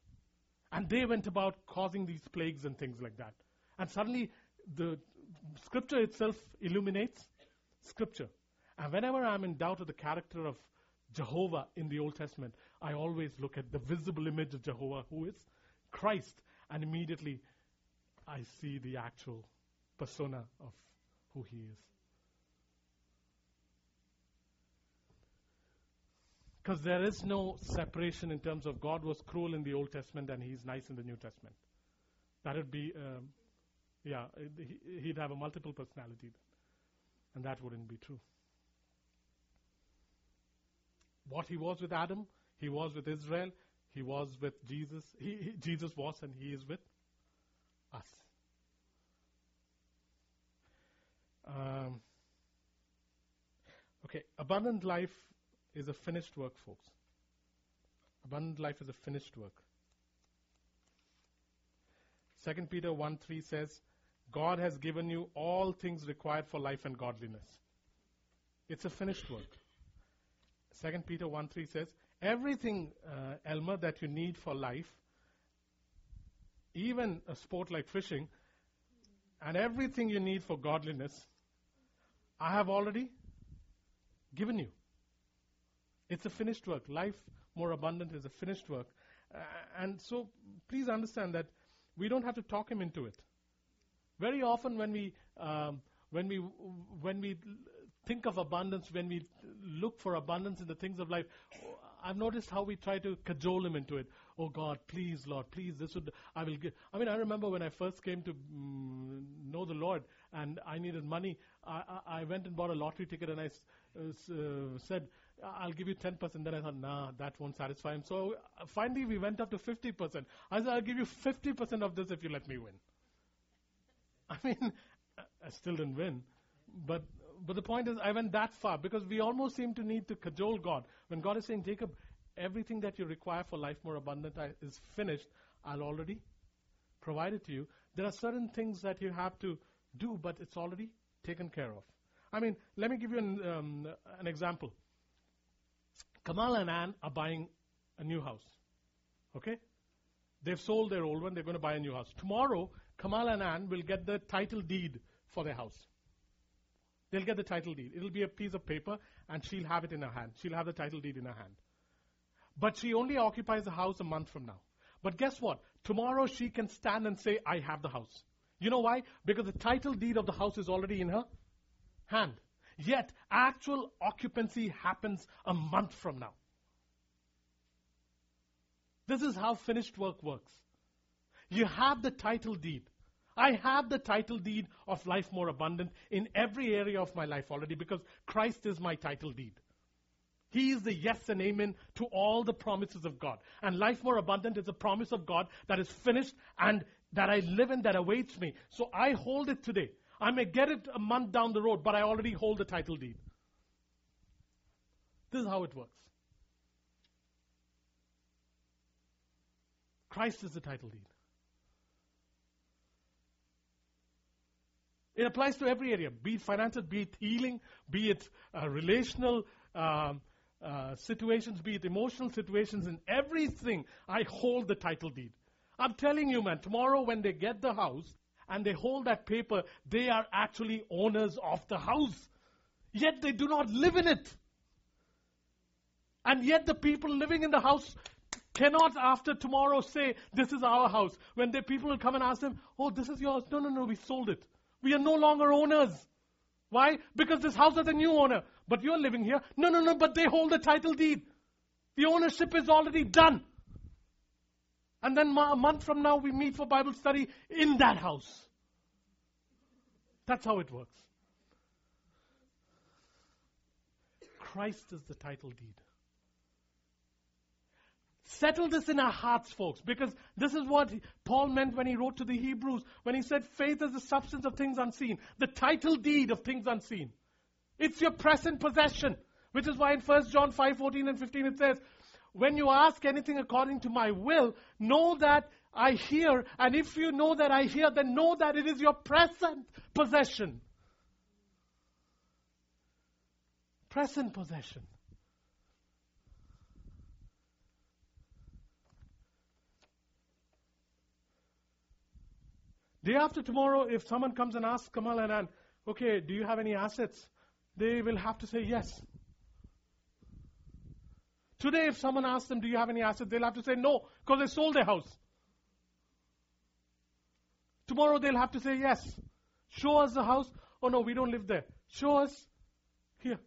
And they went about causing these plagues and things like that. And suddenly, the scripture itself illuminates scripture. And whenever I'm in doubt of the character of Jehovah in the Old Testament, I always look at the visible image of Jehovah, who is Christ, and immediately I see the actual persona of who he is. Because there is no separation in terms of God was cruel in the Old Testament and he's nice in the New Testament. That would be, um, yeah, he- he'd have a multiple personality. And that wouldn't be true. What he was with Adam, he was with Israel, he was with Jesus. He, Jesus was and he is with us. Um, okay, abundant life is a finished work, folks. Abundant life is a finished work. 2 Peter 1 3 says, God has given you all things required for life and godliness. It's a finished work. 2 Peter 1 3 says, Everything, uh, Elmer, that you need for life, even a sport like fishing, and everything you need for godliness, I have already given you. It's a finished work. Life more abundant is a finished work. Uh, and so please understand that we don't have to talk him into it. Very often when we um, when we when we think of abundance, when we look for abundance in the things of life, I've noticed how we try to cajole him into it. Oh God, please, Lord, please, this would I will give. I mean, I remember when I first came to mm, know the Lord, and I needed money. I, I, I went and bought a lottery ticket, and I uh, uh, said, "I'll give you 10%." Then I thought, "Nah, that won't satisfy him." So uh, finally, we went up to 50%. I said, "I'll give you 50% of this if you let me win." I mean, I still didn't win, but but the point is, I went that far because we almost seem to need to cajole God when God is saying, Jacob, everything that you require for life more abundant is finished. I'll already provide it to you. There are certain things that you have to do, but it's already taken care of. I mean, let me give you an, um, an example. Kamal and Ann are buying a new house. Okay? They've sold their old one, they're going to buy a new house. Tomorrow, Kamal and Ann will get the title deed for their house. They'll get the title deed. It'll be a piece of paper, and she'll have it in her hand. She'll have the title deed in her hand. But she only occupies the house a month from now. But guess what? Tomorrow she can stand and say, I have the house. You know why? Because the title deed of the house is already in her hand. Yet, actual occupancy happens a month from now. This is how finished work works. You have the title deed. I have the title deed of life more abundant in every area of my life already because Christ is my title deed. He is the yes and amen to all the promises of God. And life more abundant is a promise of God that is finished and that I live in that awaits me. So I hold it today. I may get it a month down the road, but I already hold the title deed. This is how it works. Christ is the title deed. It applies to every area, be it financial, be it healing, be it uh, relational um, uh, situations, be it emotional situations, in everything, I hold the title deed. I'm telling you, man, tomorrow when they get the house and they hold that paper, they are actually owners of the house. Yet they do not live in it. And yet the people living in the house cannot after tomorrow say, this is our house. When the people will come and ask them, oh, this is yours. No, no, no, we sold it. We are no longer owners. Why? Because this house has a new owner. But you're living here. No, no, no, but they hold the title deed. The ownership is already done. And then a month from now, we meet for Bible study in that house. That's how it works. Christ is the title deed. Settle this in our hearts, folks, because this is what Paul meant when he wrote to the Hebrews, when he said faith is the substance of things unseen, the title deed of things unseen. It's your present possession, which is why in 1 John 5 14 and 15 it says, When you ask anything according to my will, know that I hear, and if you know that I hear, then know that it is your present possession. Present possession. Day after tomorrow, if someone comes and asks Kamal and Ann, okay, do you have any assets? They will have to say yes. Today, if someone asks them, do you have any assets? They'll have to say no, because they sold their house. Tomorrow, they'll have to say yes. Show us the house. Oh no, we don't live there. Show us here.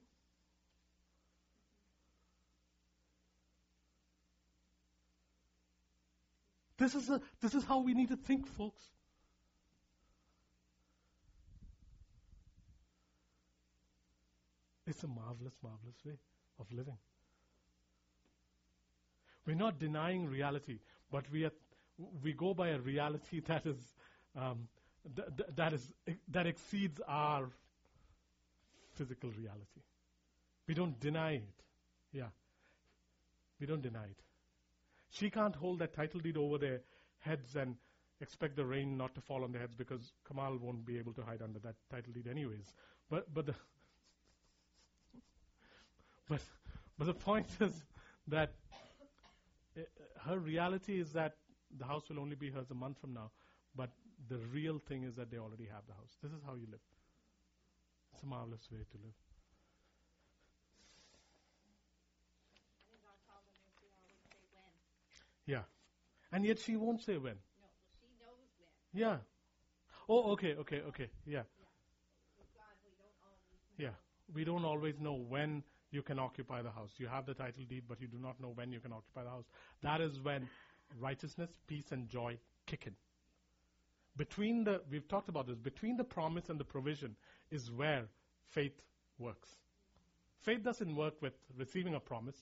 This is, a, this is how we need to think, folks. It's a marvelous, marvelous way of living. We're not denying reality, but we, are, we go by a reality that is, um, th- th- that, is that exceeds our physical reality. We don't deny it. Yeah. We don't deny it. She can't hold that title deed over their heads and expect the rain not to fall on their heads because Kamal won't be able to hide under that title deed anyways. But but the but, but the point is that uh, her reality is that the house will only be hers a month from now. But the real thing is that they already have the house. This is how you live. It's a marvelous way to live. Yeah. And yet she won't say when. No, she knows when. Yeah. Oh, okay, okay, okay. Yeah. With we don't always know. Yeah. We don't always know when you can occupy the house. You have the title deed, but you do not know when you can occupy the house. That is when righteousness, peace, and joy kick in. Between the, we've talked about this, between the promise and the provision is where faith works. Faith doesn't work with receiving a promise.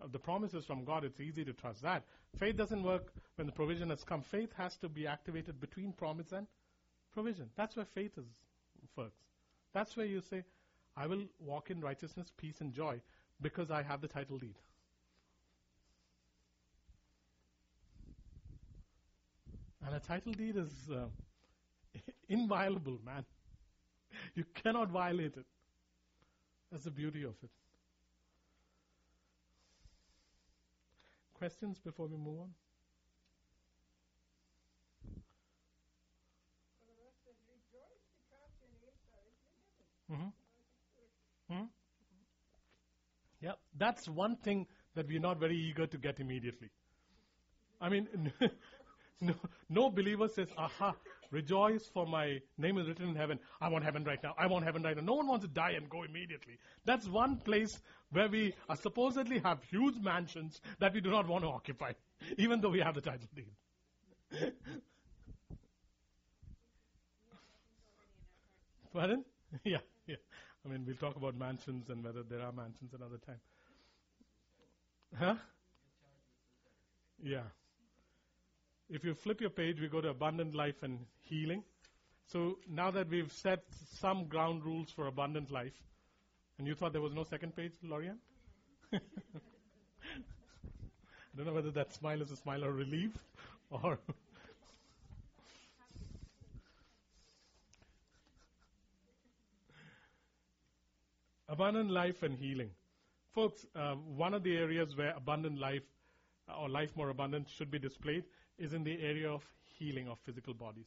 Uh, the promise is from God, it's easy to trust that. Faith doesn't work when the provision has come. Faith has to be activated between promise and provision. That's where faith is, works. That's where you say, I will walk in righteousness, peace, and joy because I have the title deed. And a title deed is uh, inviolable, man. You cannot violate it. That's the beauty of it. questions before we move on? Mm-hmm. Hmm Yeah, that's one thing that we're not very eager to get immediately. I mean, no, no believer says, aha, rejoice for my name is written in heaven. I want heaven right now. I want heaven right now. No one wants to die and go immediately. That's one place where we supposedly have huge mansions that we do not want to occupy, even though we have the title deed. Pardon? Yeah. I mean, we'll talk about mansions and whether there are mansions another time. Huh? Yeah. If you flip your page, we go to abundant life and healing. So now that we've set some ground rules for abundant life, and you thought there was no second page, Lorian? I don't know whether that smile is a smile of relief or. Abundant life and healing. Folks, uh, one of the areas where abundant life uh, or life more abundant should be displayed is in the area of healing of physical bodies.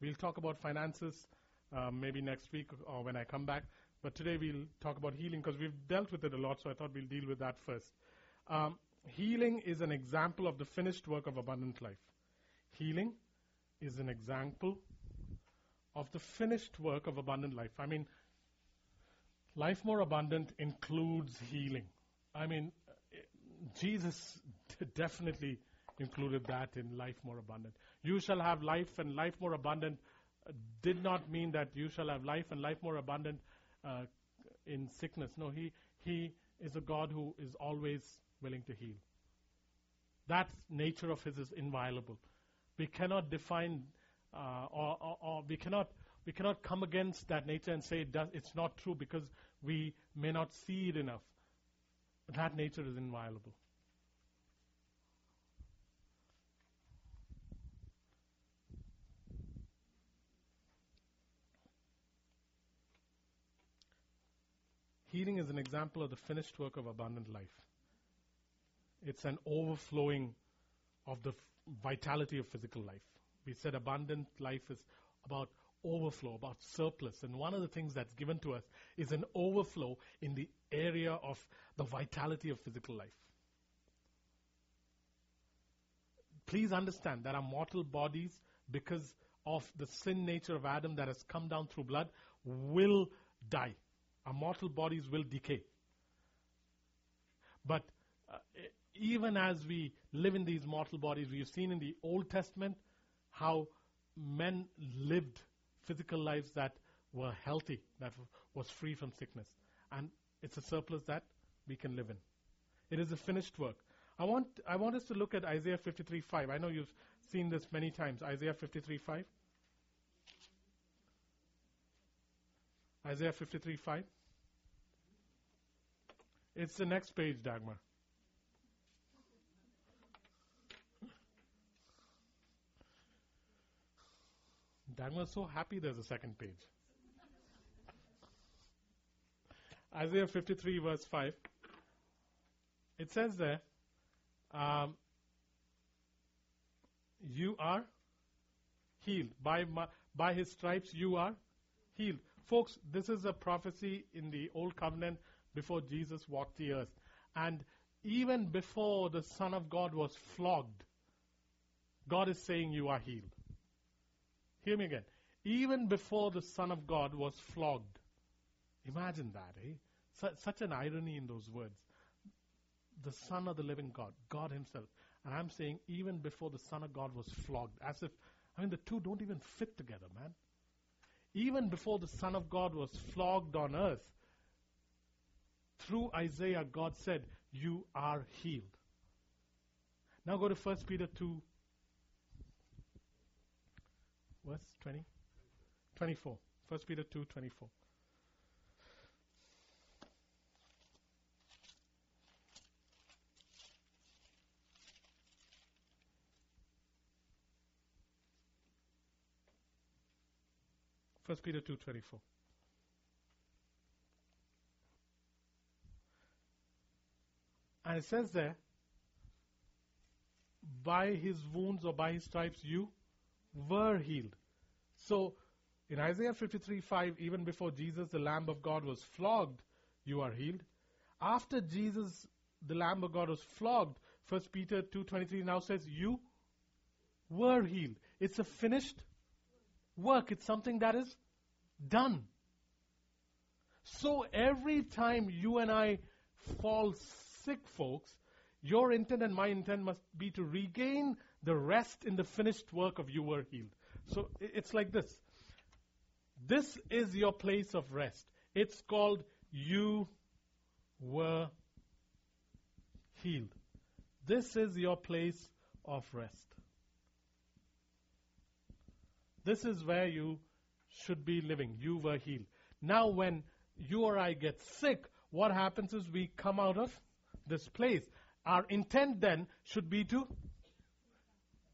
We'll talk about finances uh, maybe next week or when I come back, but today we'll talk about healing because we've dealt with it a lot, so I thought we'll deal with that first. Um, healing is an example of the finished work of abundant life. Healing is an example of the finished work of abundant life. I mean, Life more abundant includes healing. I mean, Jesus definitely included that in life more abundant. You shall have life and life more abundant uh, did not mean that you shall have life and life more abundant uh, in sickness. No, he, he is a God who is always willing to heal. That nature of His is inviolable. We cannot define uh, or, or, or we cannot we cannot come against that nature and say it does, it's not true because we may not see it enough. But that nature is inviolable. Healing is an example of the finished work of abundant life. It's an overflowing of the vitality of physical life. We said abundant life is about overflow, about surplus. And one of the things that's given to us is an overflow in the area of the vitality of physical life. Please understand that our mortal bodies, because of the sin nature of Adam that has come down through blood, will die. Our mortal bodies will decay. But uh, even as we live in these mortal bodies, we have seen in the Old Testament how men lived physical lives that were healthy, that was free from sickness. And it's a surplus that we can live in. It is a finished work. I want, I want us to look at Isaiah 53:5. I know you've seen this many times. Isaiah 53:5. Isaiah 53:5. It's the next page, Dagmar. Dan was so happy there's a second page. Isaiah 53, verse 5. It says there, um, You are healed. By, my, by his stripes, you are healed. Folks, this is a prophecy in the Old Covenant before Jesus walked the earth. And even before the Son of God was flogged, God is saying, You are healed. Hear me again. Even before the Son of God was flogged. Imagine that, eh? Such, such an irony in those words. The Son of the living God, God Himself. And I'm saying, even before the Son of God was flogged, as if, I mean, the two don't even fit together, man. Even before the Son of God was flogged on earth, through Isaiah, God said, You are healed. Now go to 1 Peter 2 verse 20? 24. 1 Peter 2 24. First Peter two twenty four. And it says there, by his wounds or by his stripes you were healed. So, in Isaiah 53 5, even before Jesus, the Lamb of God, was flogged, you are healed. After Jesus, the Lamb of God, was flogged, 1 Peter 2.23 now says, you were healed. It's a finished work. It's something that is done. So every time you and I fall sick, folks, your intent and my intent must be to regain the rest in the finished work of you were healed. So it's like this. This is your place of rest. It's called you were healed. This is your place of rest. This is where you should be living. You were healed. Now, when you or I get sick, what happens is we come out of this place. Our intent then should be to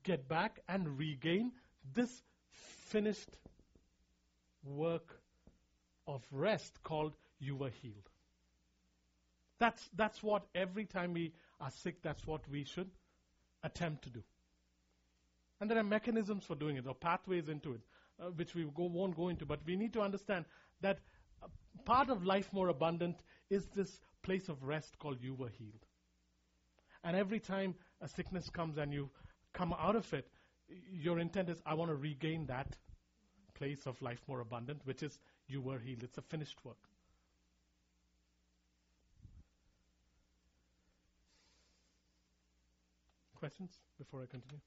get back and regain this finished work of rest called you were healed. That's, that's what every time we are sick, that's what we should attempt to do. And there are mechanisms for doing it, or pathways into it, uh, which we go, won't go into. But we need to understand that uh, part of life more abundant is this place of rest called you were healed. And every time a sickness comes and you come out of it, your intent is, I want to regain that place of life more abundant, which is you were healed. It's a finished work. Questions before I continue?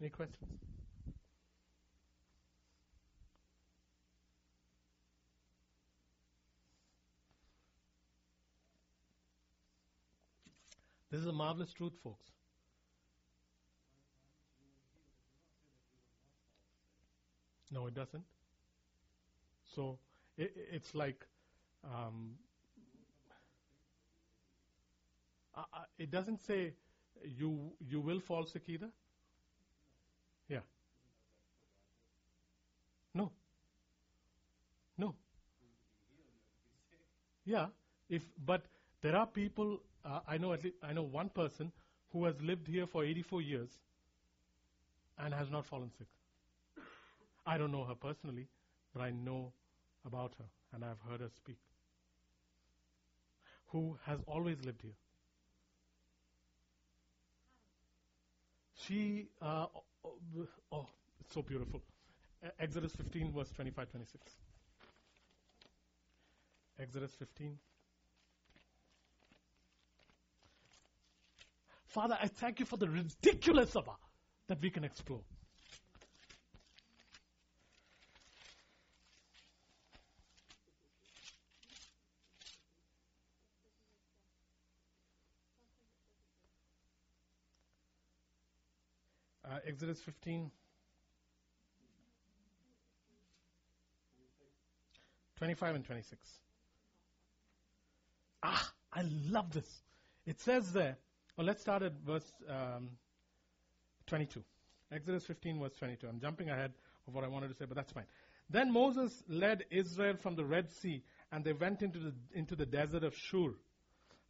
Any questions? This is a marvelous truth, folks. No, it doesn't. So i i- it's like um, it doesn't say you you will fall sick either. Yeah. No. No. Yeah. If but there are people uh, I know at least, I know one person who has lived here for 84 years and has not fallen sick. I don't know her personally, but I know about her and I've heard her speak. Who has always lived here. She, uh, oh, oh, it's so beautiful. Exodus 15, verse 25 26. Exodus 15. Father, I thank you for the ridiculous Abba that we can explore. Uh, Exodus 15. 25 and 26. Ah, I love this. It says there, well, let's start at verse um, 22. Exodus 15, verse 22. I'm jumping ahead of what I wanted to say, but that's fine. Then Moses led Israel from the Red Sea, and they went into the, into the desert of Shur.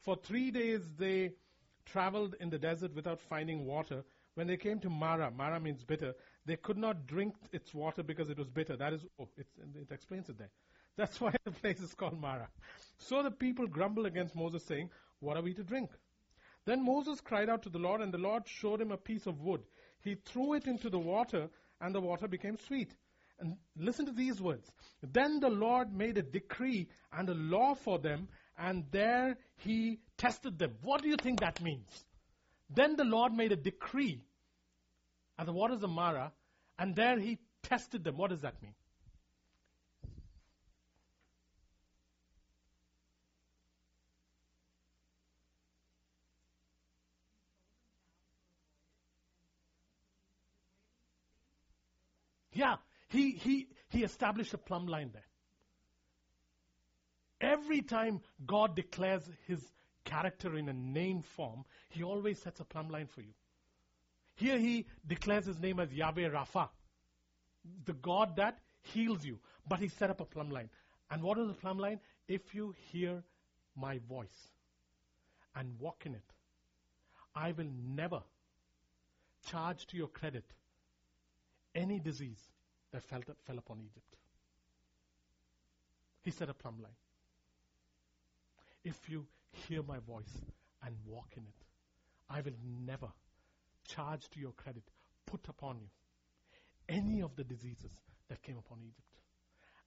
For three days they traveled in the desert without finding water. When they came to Mara, Mara means bitter, they could not drink its water because it was bitter. That is, oh, it's, it explains it there. That's why the place is called Mara. So the people grumbled against Moses, saying, What are we to drink? Then Moses cried out to the Lord, and the Lord showed him a piece of wood. He threw it into the water, and the water became sweet. And listen to these words. Then the Lord made a decree and a law for them, and there he tested them. What do you think that means? Then the Lord made a decree at the waters of Mara, and there he tested them. What does that mean? Yeah, he, he, he established a plumb line there. Every time God declares his character in a name form, he always sets a plumb line for you. Here he declares his name as Yahweh Rapha, the God that heals you. But he set up a plumb line. And what is the plumb line? If you hear my voice and walk in it, I will never charge to your credit any disease that fell, fell upon Egypt. He said a plumb line. If you hear my voice and walk in it, I will never charge to your credit, put upon you any of the diseases that came upon Egypt.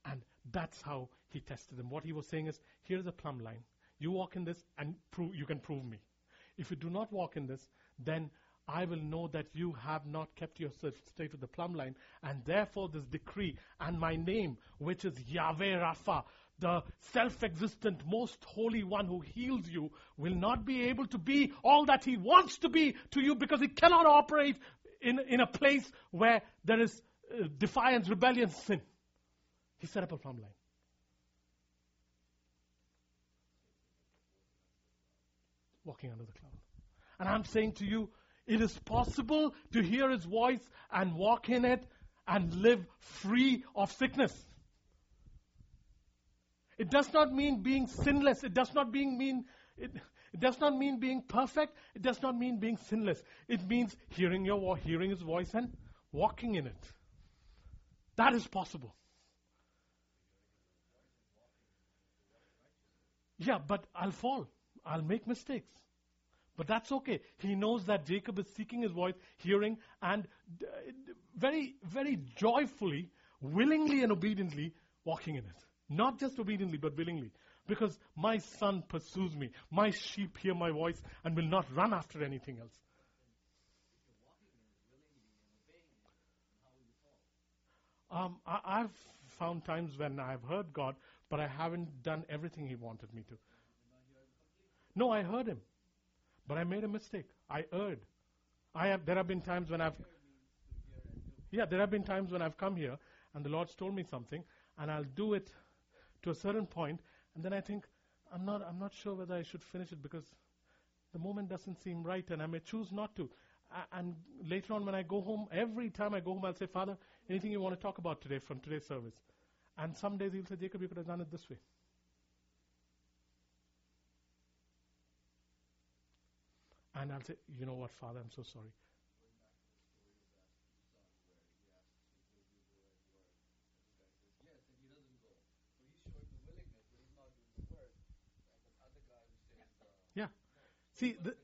And that's how he tested them. What he was saying is, here's a plumb line. You walk in this and prove, you can prove me. If you do not walk in this, then I will know that you have not kept yourself straight to the plumb line, and therefore this decree and my name, which is Yahweh Rapha, the self-existent, most holy one who heals you, will not be able to be all that he wants to be to you because he cannot operate in, in a place where there is uh, defiance, rebellion, sin. He set up a plumb line. Walking under the cloud. And I'm saying to you, it is possible to hear his voice and walk in it and live free of sickness. It does not mean being sinless. It does not being mean it, it does not mean being perfect. It does not mean being sinless. It means hearing your hearing his voice and walking in it. That is possible. Yeah, but I'll fall. I'll make mistakes. But that's okay. He knows that Jacob is seeking his voice, hearing, and d- very, very joyfully, willingly, and obediently walking in it. Not just obediently, but willingly. Because my son pursues me. My sheep hear my voice and will not run after anything else. Um, I, I've found times when I've heard God, but I haven't done everything He wanted me to. No, I heard Him, but I made a mistake. I erred. I have. There have been times when I've. Yeah, there have been times when I've come here and the Lord's told me something, and I'll do it to a certain point, and then I think I'm not. I'm not sure whether I should finish it because the moment doesn't seem right, and I may choose not to. And later on, when I go home, every time I go home, I'll say, Father, anything you want to talk about today from today's service? And some days he'll say, Jacob, you could have done it this way. And I'll say, you know what, Father, I'm so sorry. Yeah. See, the.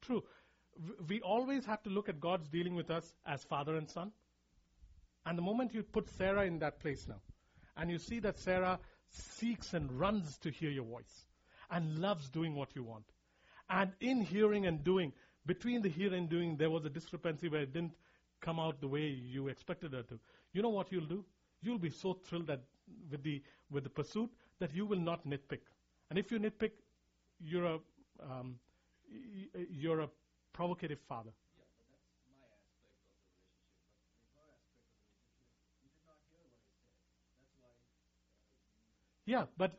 True. We always have to look at God's dealing with us as father and son. And the moment you put Sarah in that place now, and you see that Sarah seeks and runs to hear your voice and loves doing what you want. And in hearing and doing, between the hearing and doing, there was a discrepancy where it didn't come out the way you expected her to. You know what you'll do? You'll be so thrilled that with the with the pursuit that you will not nitpick. And if you nitpick, you're a um, you're a provocative father. Yeah, but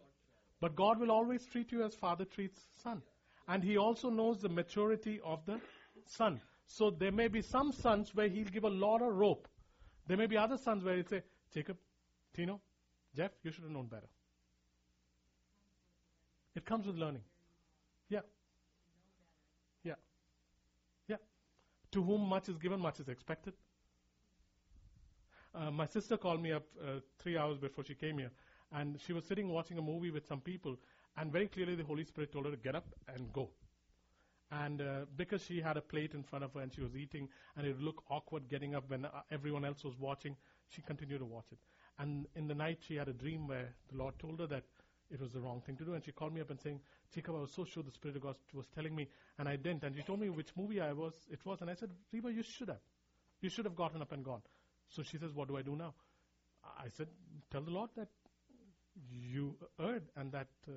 But God will always treat you as father treats son. And he also knows the maturity of the son. So there may be some sons where he'll give a lot of rope. There may be other sons where he'll say, Jacob, Tino, Jeff, you should have known better. It comes with learning. Yeah. Yeah. Yeah. To whom much is given, much is expected. Uh, my sister called me up uh, three hours before she came here, and she was sitting watching a movie with some people, and very clearly the Holy Spirit told her to get up and go. And uh, because she had a plate in front of her and she was eating, and it would look awkward getting up when uh, everyone else was watching, she continued to watch it. And in the night, she had a dream where the Lord told her that it was the wrong thing to do, and she called me up and saying, "Jacob, I was so sure the Spirit of God was telling me, and I didn't." And she told me which movie I was. It was, and I said, "Reba, you should have. You should have gotten up and gone." So she says, What do I do now? I said, Tell the Lord that you erred and that uh,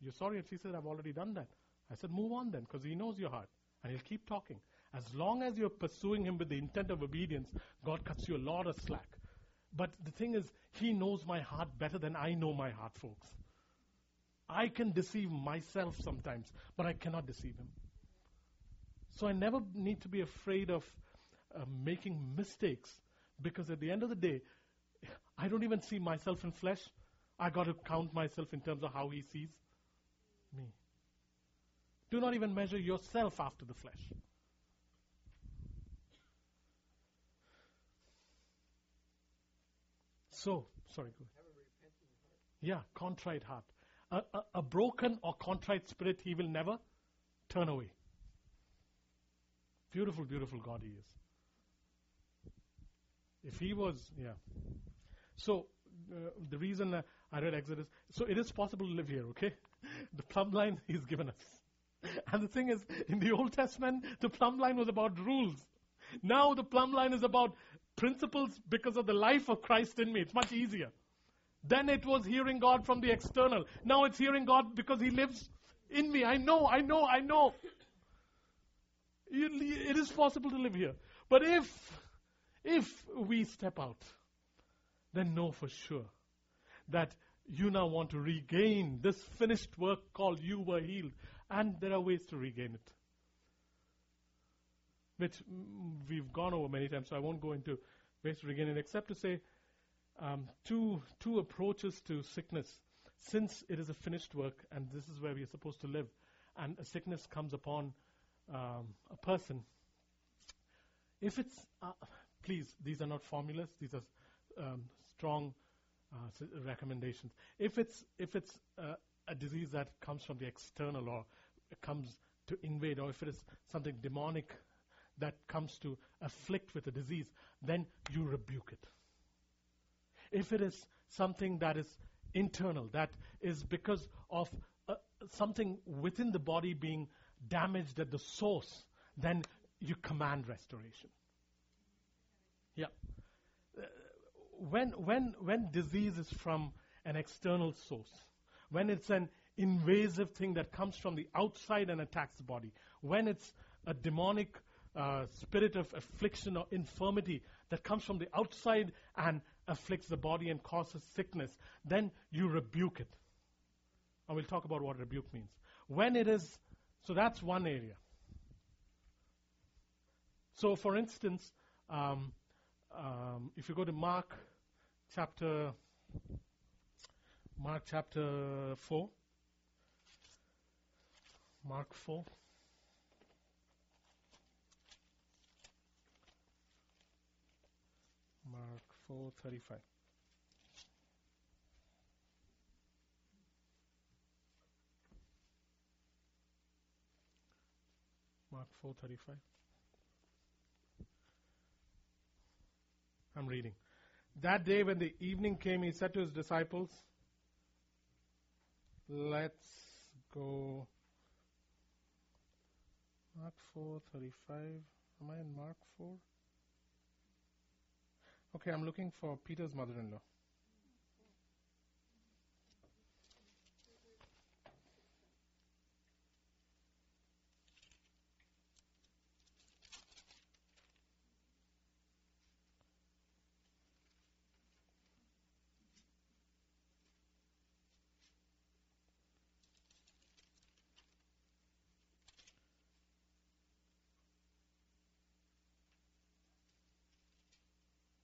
you're sorry. And she said, I've already done that. I said, Move on then, because He knows your heart. And He'll keep talking. As long as you're pursuing Him with the intent of obedience, God cuts you a lot of slack. But the thing is, He knows my heart better than I know my heart, folks. I can deceive myself sometimes, but I cannot deceive Him. So I never need to be afraid of uh, making mistakes because at the end of the day, I don't even see myself in flesh. I got to count myself in terms of how he sees me. Do not even measure yourself after the flesh. So, sorry, go ahead. Yeah, contrite heart. A, a, a broken or contrite spirit, he will never turn away. Beautiful, beautiful God he is. If he was, yeah. So, uh, the reason uh, I read Exodus, so it is possible to live here, okay? The plumb line he's given us. And the thing is, in the Old Testament, the plumb line was about rules. Now the plumb line is about principles because of the life of Christ in me. It's much easier. Then it was hearing God from the external. Now it's hearing God because He lives in me. I know, I know, I know. It is possible to live here. But if, if we step out, then know for sure that you now want to regain this finished work called you were healed. And there are ways to regain it. Which we've gone over many times, so I won't go into ways to regain it, except to say um, two, two approaches to sickness. Since it is a finished work, and this is where we are supposed to live, and a sickness comes upon um, a person, if it's, uh, please, these are not formulas, these are um, strong uh, recommendations. If it's, if it's uh, a disease that comes from the external or comes to invade, or if it is something demonic that comes to afflict with a disease, then you rebuke it. If it is something that is internal, that is because of uh, something within the body being damaged at the source, then you command restoration. Yeah. When, when, when disease is from an external source, when it's an invasive thing that comes from the outside and attacks the body, when it's a demonic uh, spirit of affliction or infirmity that comes from the outside and afflicts the body and causes sickness, then you rebuke it. And we'll talk about what rebuke means. When it is, so that's one area. So, for instance, um, um, if you go to Mark chapter Mark chapter four, Mark four. Mark four thirty five. Mark four thirty five. I'm reading. That day when the evening came, he said to his disciples, Let's go. Mark 4:35. Am I in Mark 4? Okay, I'm looking for Peter's mother-in-law.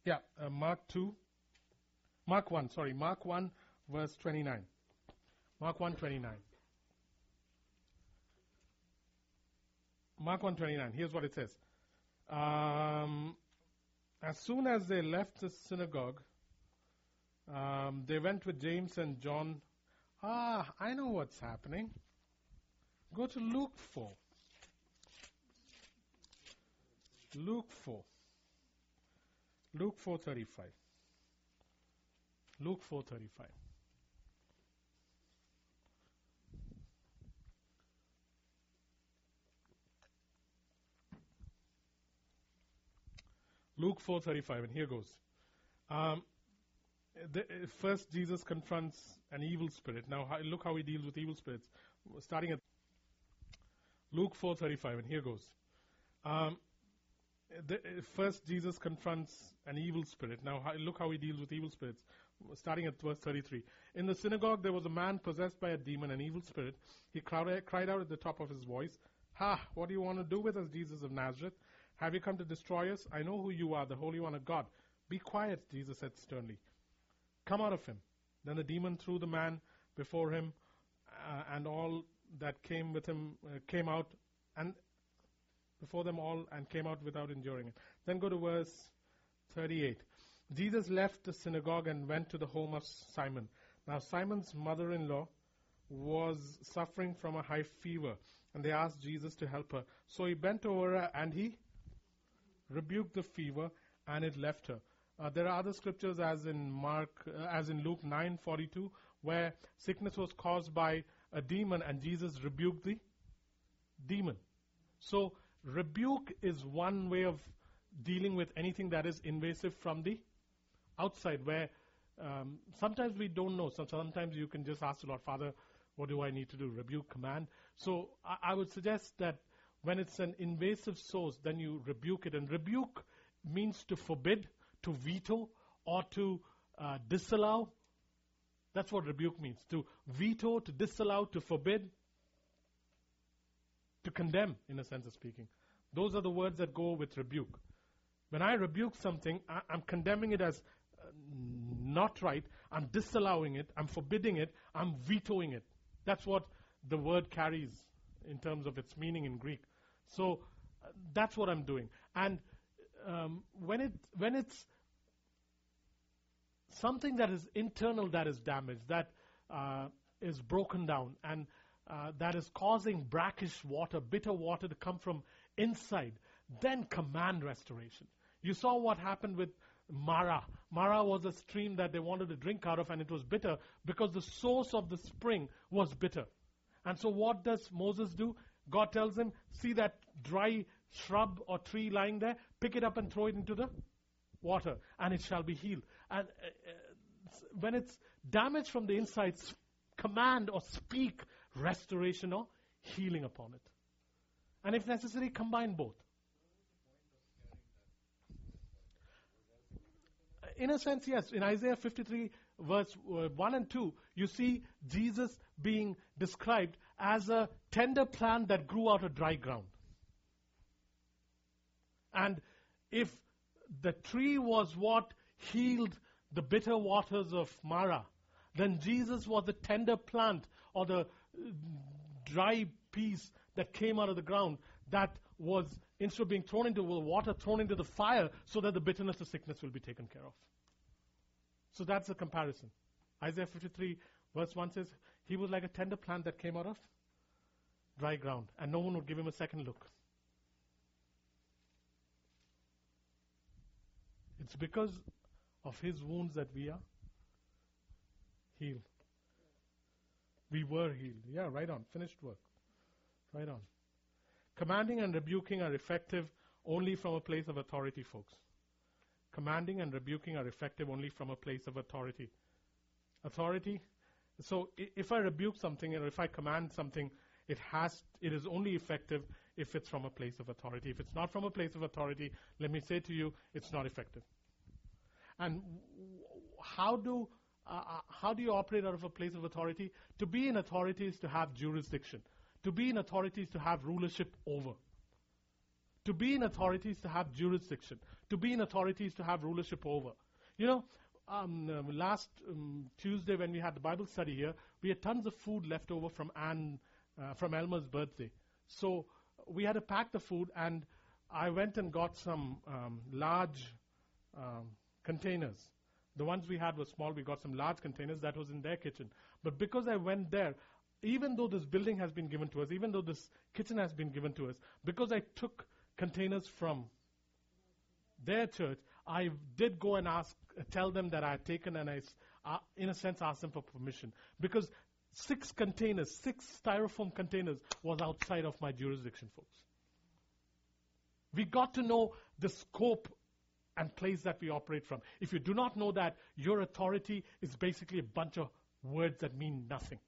Yeah, uh, Mark 2. Mark 1, sorry, Mark 1, verse 29. Mark 1, 29. Mark 1, 29. Here's what it says. Um, as soon as they left the synagogue, um, they went with James and John. Ah, I know what's happening. Go to Luke 4. Luke 4. Luke 4:35. Luke 4:35. Luke 4:35 and here goes. Um, the, uh, first Jesus confronts an evil spirit. Now how, look how he deals with evil spirits. Starting at Luke 4:35 and here goes. Um, the, uh, first Jesus confronts an evil spirit. Now how, look how he deals with evil spirits. Starting at verse 33. In the synagogue there was a man possessed by a demon, an evil spirit. He cried, cried out at the top of his voice, Ha! What do you want to do with us, Jesus of Nazareth? Have you come to destroy us? I know who you are, the Holy One of God. Be quiet, Jesus said sternly. Come out of him. Then the demon threw the man before him, uh, and all that came with him uh, came out, and before them all, and came out without enduring it. Then go to verse 38. Jesus left the synagogue and went to the home of Simon. Now, Simon's mother in law was suffering from a high fever, and they asked Jesus to help her. So he bent over her and he rebuked the fever, and it left her. Uh, there are other scriptures, as in Mark, uh, as in Luke 9:42, where sickness was caused by a demon, and Jesus rebuked the demon. So rebuke is one way of dealing with anything that is invasive from the outside, where um, sometimes we don't know. So sometimes you can just ask the Lord, Father, what do I need to do? Rebuke, command. So I, I would suggest that when it's an invasive source, then you rebuke it. And rebuke means to forbid, to veto, or to uh, disallow. That's what rebuke means to veto, to disallow, to forbid, to condemn, in a sense of speaking. Those are the words that go with rebuke. When I rebuke something, I, am condemning it as uh, not right. I'm disallowing it. I'm forbidding it. I'm vetoing it. That's what the word carries in terms of its meaning in Greek. So uh, that's what I'm doing. And um, when it when it's something that is internal that is damaged, that uh, is broken down, and uh, that is causing brackish water, bitter water to come from inside, then command restoration. You saw what happened with Mara. Mara was a stream that they wanted to drink out of, and it was bitter because the source of the spring was bitter. And so, what does Moses do? God tells him, See that dry shrub or tree lying there? Pick it up and throw it into the water, and it shall be healed. And uh, uh, when it's damaged from the inside, command or speak restoration or healing upon it. And if necessary, combine both. in a sense, yes. In Isaiah 53, verse uh, 1 and 2, you see Jesus being described as a tender plant that grew out of dry ground. And if the tree was what healed the bitter waters of Mara, then Jesus was the tender plant or the uh, dry piece that came out of the ground that was, instead of being thrown into the water, thrown into the fire so that the bitterness of sickness will be taken care of. So that's the comparison. Isaiah 53, verse 1 says, He was like a tender plant that came out of dry ground, and no one would give him a second look. It's because of his wounds that we are healed. We were healed. Yeah, right on. Finished work. Right on. Commanding and rebuking are effective only from a place of authority, folks. Commanding and rebuking are effective only from a place of authority. Authority. So if I rebuke something or if I command something, it has it is only effective if it's from a place of authority. If it's not from a place of authority, let me say to you, it's not effective. And how do uh, uh, how do you operate out of a place of authority? To be in authority is to have jurisdiction. To be in authority is to have rulership over. To be in authority is to have jurisdiction. To be in authority is to have rulership over. You know, um, uh, last um, Tuesday when we had the Bible study here, we had tons of food left over from Anne, uh, from Elmer's birthday. So we had to pack the food, and I went and got some um, large um, containers. The ones we had were small. We got some large containers that was in their kitchen. But because I went there, even though this building has been given to us, even though this kitchen has been given to us, because I took containers from their church, I did go and ask, tell them that I had taken and I, uh, in a sense, asked them for permission. Because six containers, six styrofoam containers was outside of my jurisdiction, folks. We got to know the scope and place that we operate from. If you do not know that, your authority is basically a bunch of words that mean nothing.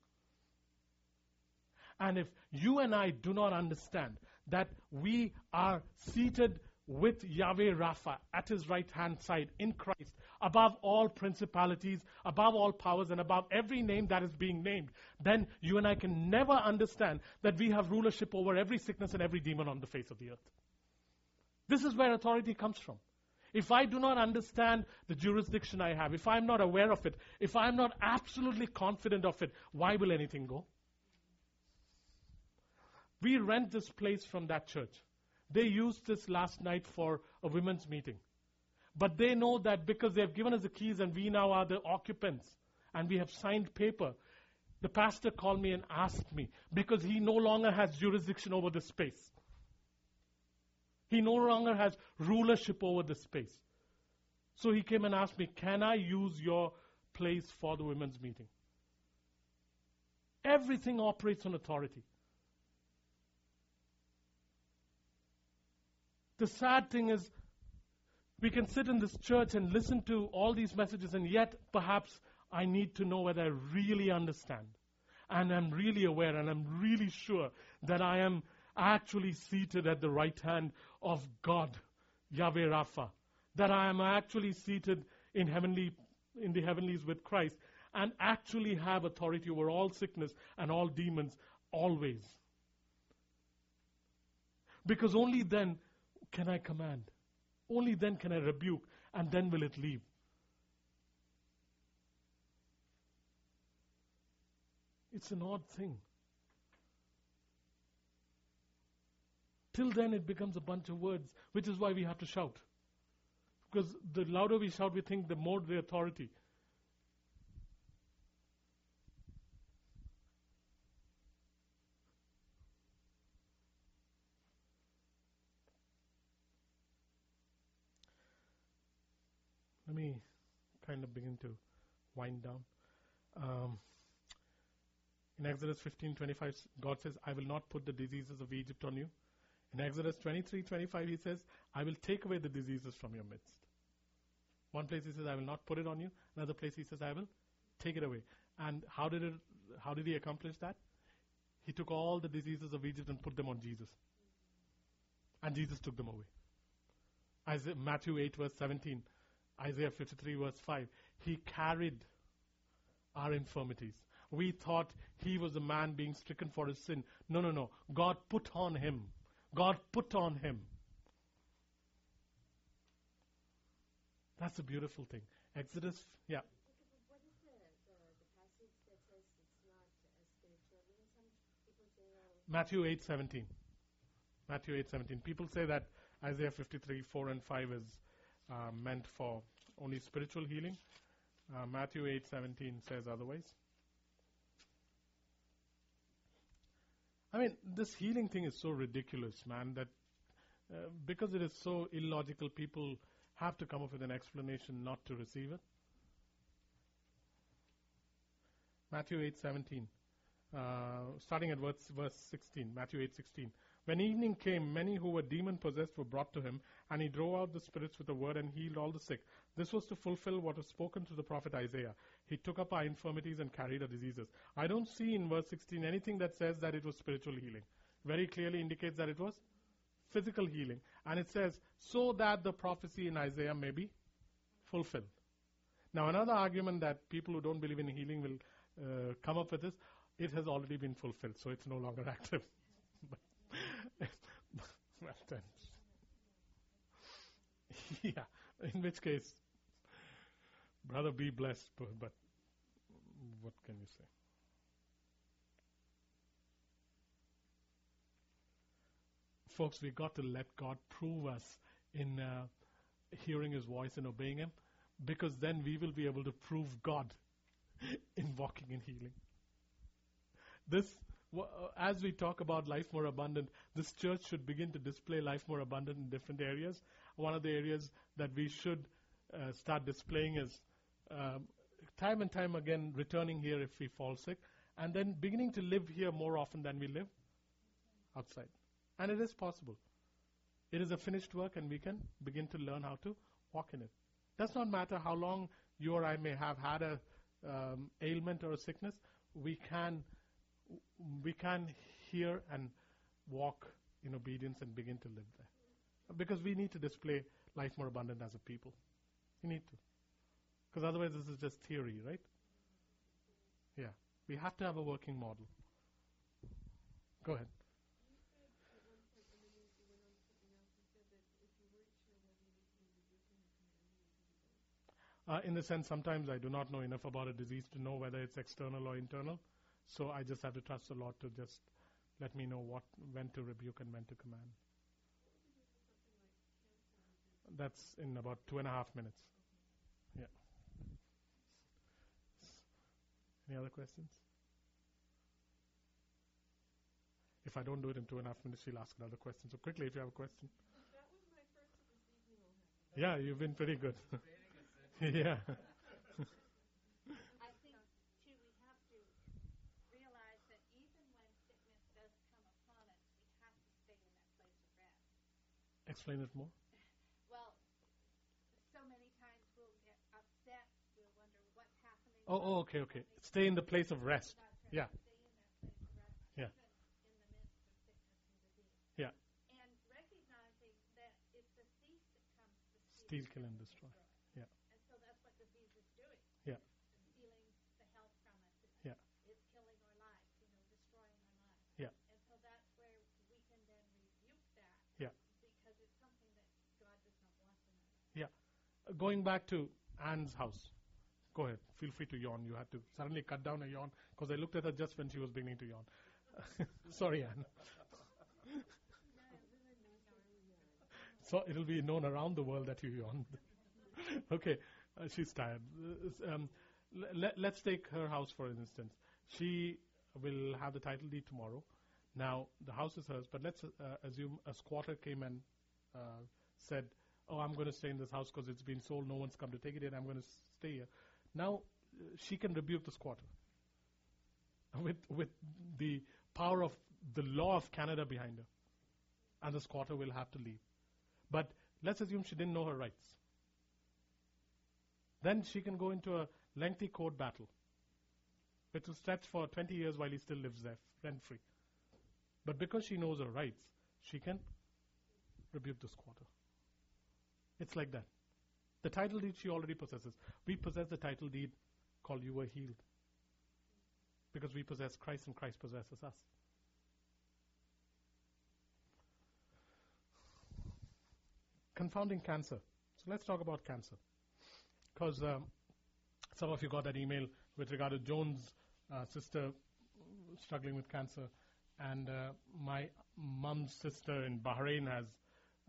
And if you and I do not understand that we are seated with Yahweh Rapha at his right hand side in Christ, above all principalities, above all powers, and above every name that is being named, then you and I can never understand that we have rulership over every sickness and every demon on the face of the earth. This is where authority comes from. If I do not understand the jurisdiction I have, if I'm not aware of it, if I'm not absolutely confident of it, why will anything go? We rent this place from that church. They used this last night for a women's meeting. But they know that because they have given us the keys and we now are the occupants and we have signed paper, the pastor called me and asked me because he no longer has jurisdiction over the space. He no longer has rulership over the space. So he came and asked me, Can I use your place for the women's meeting? Everything operates on authority. The sad thing is, we can sit in this church and listen to all these messages, and yet perhaps I need to know whether I really understand. And I'm really aware and I'm really sure that I am actually seated at the right hand of God, Yahweh Rapha. That I am actually seated in heavenly in the heavenlies with Christ and actually have authority over all sickness and all demons always. Because only then can I command. Only then can I rebuke, and then will it leave. It's an odd thing. Till then, it becomes a bunch of words, which is why we have to shout. Because the louder we shout, we think the more the authority. Let me kind of begin to wind down. Um, in Exodus 15:25, God says, "I will not put the diseases of Egypt on you." In Exodus 23:25, He says, "I will take away the diseases from your midst." One place He says, "I will not put it on you." Another place He says, "I will take it away." And how did it? How did He accomplish that? He took all the diseases of Egypt and put them on Jesus, and Jesus took them away. Isaiah, Matthew 8 verse 17. Isaiah 53, verse 5. He carried our infirmities. We thought he was a man being stricken for his sin. No, no, no. God put on him. God put on him. That's a beautiful thing. Exodus, yeah. Matthew 8:17. Matthew 8:17. People say that Isaiah 53, 4 and 5 is uh, meant for only spiritual healing. Uh, Matthew 8:17 says otherwise. I mean, this healing thing is so ridiculous, man, that uh, because it is so illogical, people have to come up with an explanation not to receive it. Matthew 8:17, uh, starting at verse, verse 16. Matthew 8:16. When evening came, many who were demon possessed were brought to him, and he drove out the spirits with a word and healed all the sick. This was to fulfill what was spoken through the prophet Isaiah. He took up our infirmities and carried our diseases. I don't see in verse 16 anything that says that it was spiritual healing. Very clearly indicates that it was physical healing. And it says, so that the prophecy in Isaiah may be fulfilled. Now, another argument that people who don't believe in healing will uh, come up with is it has already been fulfilled, so it's no longer active. well then. yeah, in which case, brother, be blessed, but, what can you say? Folks, we got to let God prove us in uh, hearing His voice and obeying Him, because then we will be able to prove God in walking in healing. This, as we talk about life more abundant, this church should begin to display life more abundant in different areas. One of the areas that we should uh, start displaying is um, time and time again returning here if we fall sick, and then beginning to live here more often than we live outside. And it is possible. It is a finished work, and we can begin to learn how to walk in it. Does not matter how long you or I may have had a um, ailment or a sickness. We can we can hear and walk in obedience and begin to live there, because we need to display life more abundant as a people. We need to, because otherwise this is just theory, right? Yeah, we have to have a working model. Go ahead. Uh, in the sense, sometimes I do not know enough about a disease to know whether it's external or internal. So I just have to trust the Lord to just let me know what when to rebuke and when to command. That's in about two and a half minutes. Yeah. Any other questions? If I don't do it in two and a half minutes, she'll ask another question. So quickly, if you have a question. That was my first of this evening. Yeah, you've been pretty good. Yeah. is I think, too, we have to realize that even when sickness does come upon us, we have to stay in that place of rest. Explain it more. Well, so many times we'll get upset, we'll wonder what's happening. Oh, oh, okay, okay. Stay in the place of rest. Yeah. Stay in that place of rest, Yeah. even in the midst of sickness and disease. Yeah. And recognizing that it's the thief that comes to Steal, kill, and destroy. Yeah. And so that's what disease is doing. Yeah. It's stealing the health from us. It's, Yeah. it's killing our lives, you know, destroying our lives. Yeah. And so that's where we can then rebuke that. Yeah. Because it's something that God does not want in us. Uh, Going back to Anne's house. Go ahead. Feel free to yawn. You had to suddenly cut down a yawn because I looked at her just when she was beginning to yawn. Sorry, Anne. so it'll be known around the world that you yawned. okay, uh, she's tired. Uh, um, le- le- let's take her house for instance. She will have the title deed tomorrow. Now the house is hers, but let's uh, assume a squatter came and uh, said, "Oh, I'm going to stay in this house because it's been sold. No one's come to take it and I'm going to stay here." Now uh, she can rebuke the squatter with with the power of the law of Canada behind her, and the squatter will have to leave. But let's assume she didn't know her rights. Then she can go into a lengthy court battle, which will stretch for 20 years while he still lives there, rent free. But because she knows her rights, she can rebuke the squatter. It's like that. The title deed she already possesses. We possess the title deed called You Were Healed. Because we possess Christ and Christ possesses us. Confounding cancer. So let's talk about cancer. Because um, some of you got that email with regard to Joan's uh, sister struggling with cancer. And uh, my mom's sister in Bahrain has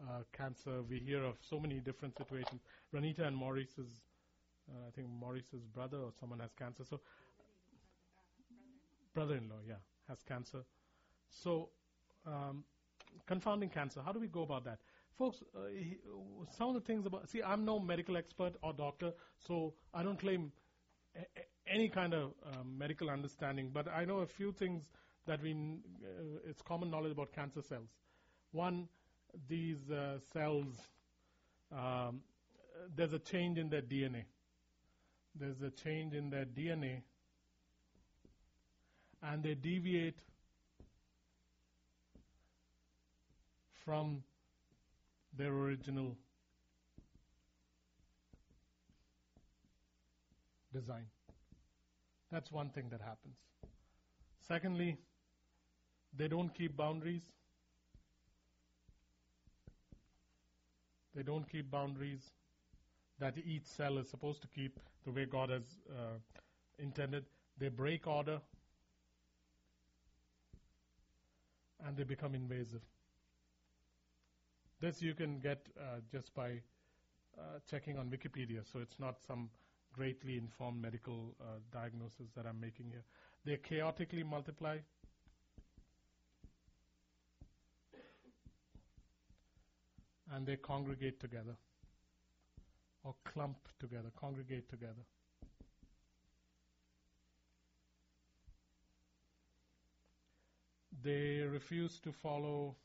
uh, cancer. We hear of so many different situations. Ranita and Maurice's, uh, I think Maurice's brother or someone has cancer. So, brother-in-law, yeah, has cancer. So, um, confounding cancer. How do we go about that, folks? Uh, some of the things about. See, I'm no medical expert or doctor, so I don't claim a- a- any kind of um, medical understanding. But I know a few things that we. Uh, it's common knowledge about cancer cells. One, these uh, cells. Um, there's a change in their DNA. There's a change in their DNA, and they deviate from their original design. That's one thing that happens. Secondly, they don't keep boundaries. They don't keep boundaries that each cell is supposed to keep the way God has uh, intended. They break order and they become invasive. This you can get uh, just by uh, checking on Wikipedia, so it's not some greatly informed medical uh, diagnosis that I'm making here. They chaotically multiply. And they congregate together or clump together, congregate together. They refuse to follow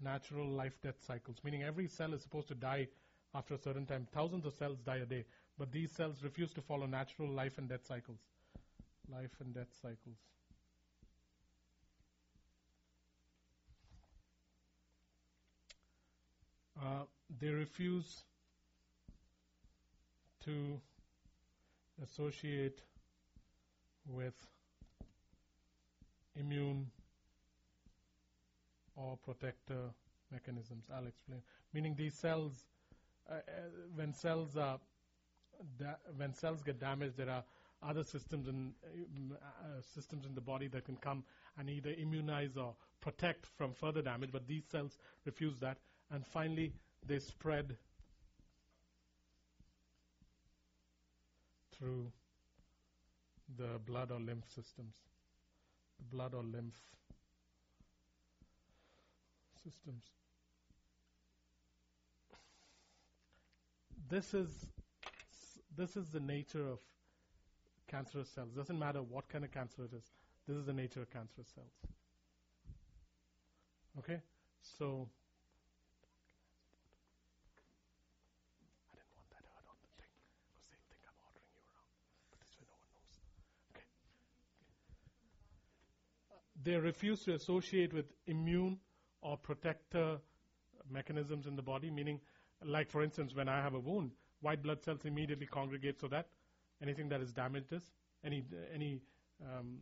natural life death cycles, meaning every cell is supposed to die after a certain time. Thousands of cells die a day, but these cells refuse to follow natural life and death cycles. Life and death cycles. They refuse to associate with immune or protector mechanisms. I'll explain. Meaning these cells, uh, uh, when cells are da- when cells get damaged, there are other systems in uh, uh, systems in the body that can come and either immunize or protect from further damage. But these cells refuse that, and finally they spread through the blood or lymph systems, the blood or lymph systems. This is this is the nature of cancerous cells. Doesn't matter what kind of cancer it is. This is the nature of cancerous cells. Okay, so I didn't want that heard on the thing because they'll think I'm ordering you around. But this way, no one knows. Okay. They refuse to associate with immune or protector mechanisms in the body, meaning, like for instance, when I have a wound, white blood cells immediately congregate so that anything that is damaged is any any um,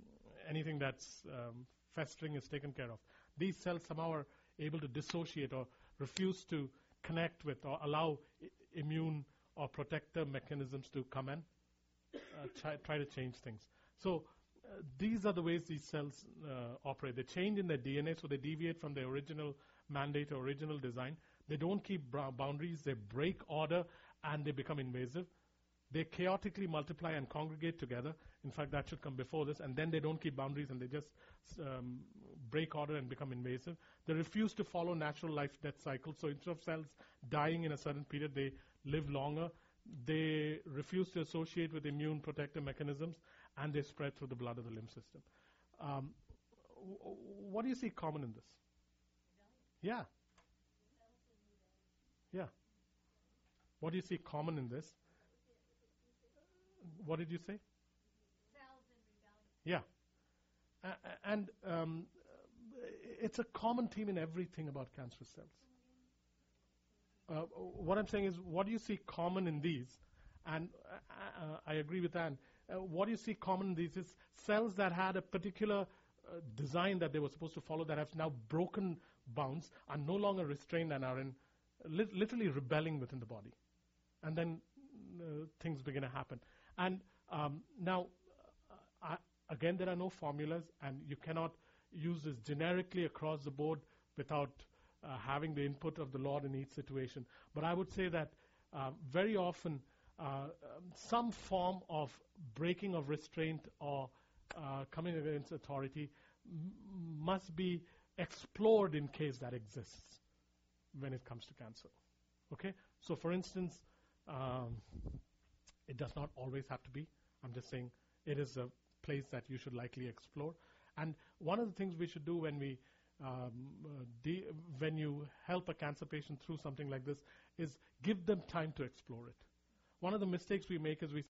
anything that's um, festering is taken care of. These cells somehow are able to dissociate or refuse to connect with or allow I- immune or protector mechanisms to come and uh, try, try to change things. So these are the ways these cells uh, operate. They change in their DNA, so they deviate from their original mandate or original design. They don't keep boundaries. They break order and they become invasive. They chaotically multiply and congregate together. In fact, that should come before this. And then they don't keep boundaries and they just um, break order and become invasive. They refuse to follow natural life death cycles. So instead of cells dying in a certain period, they live longer. They refuse to associate with immune protective mechanisms and they spread through the blood of the lymph system. Um, w- what do you see common in this? Yeah. Yeah. What do you see common in this? What did you say? Yeah. And um, it's a common theme in everything about cancer cells. Uh, what I'm saying is, what do you see common in these? And uh, uh, I agree with Anne. Uh, what you see common in these is cells that had a particular uh, design that they were supposed to follow that have now broken bounds, are no longer restrained, and are in li- literally rebelling within the body. And then uh, things begin to happen. And um, now, uh, I, again, there are no formulas, and you cannot use this generically across the board without uh, having the input of the Lord in each situation. But I would say that very often some form of breaking of restraint or uh, coming against authority must be explored in case that exists when it comes to cancer. Okay? So, for instance, um, it does not always have to be. I'm just saying it is a place that you should likely explore. And one of the things we should do when we um, uh, de- when you help a cancer patient through something like this is give them time to explore it. One of the mistakes we make is we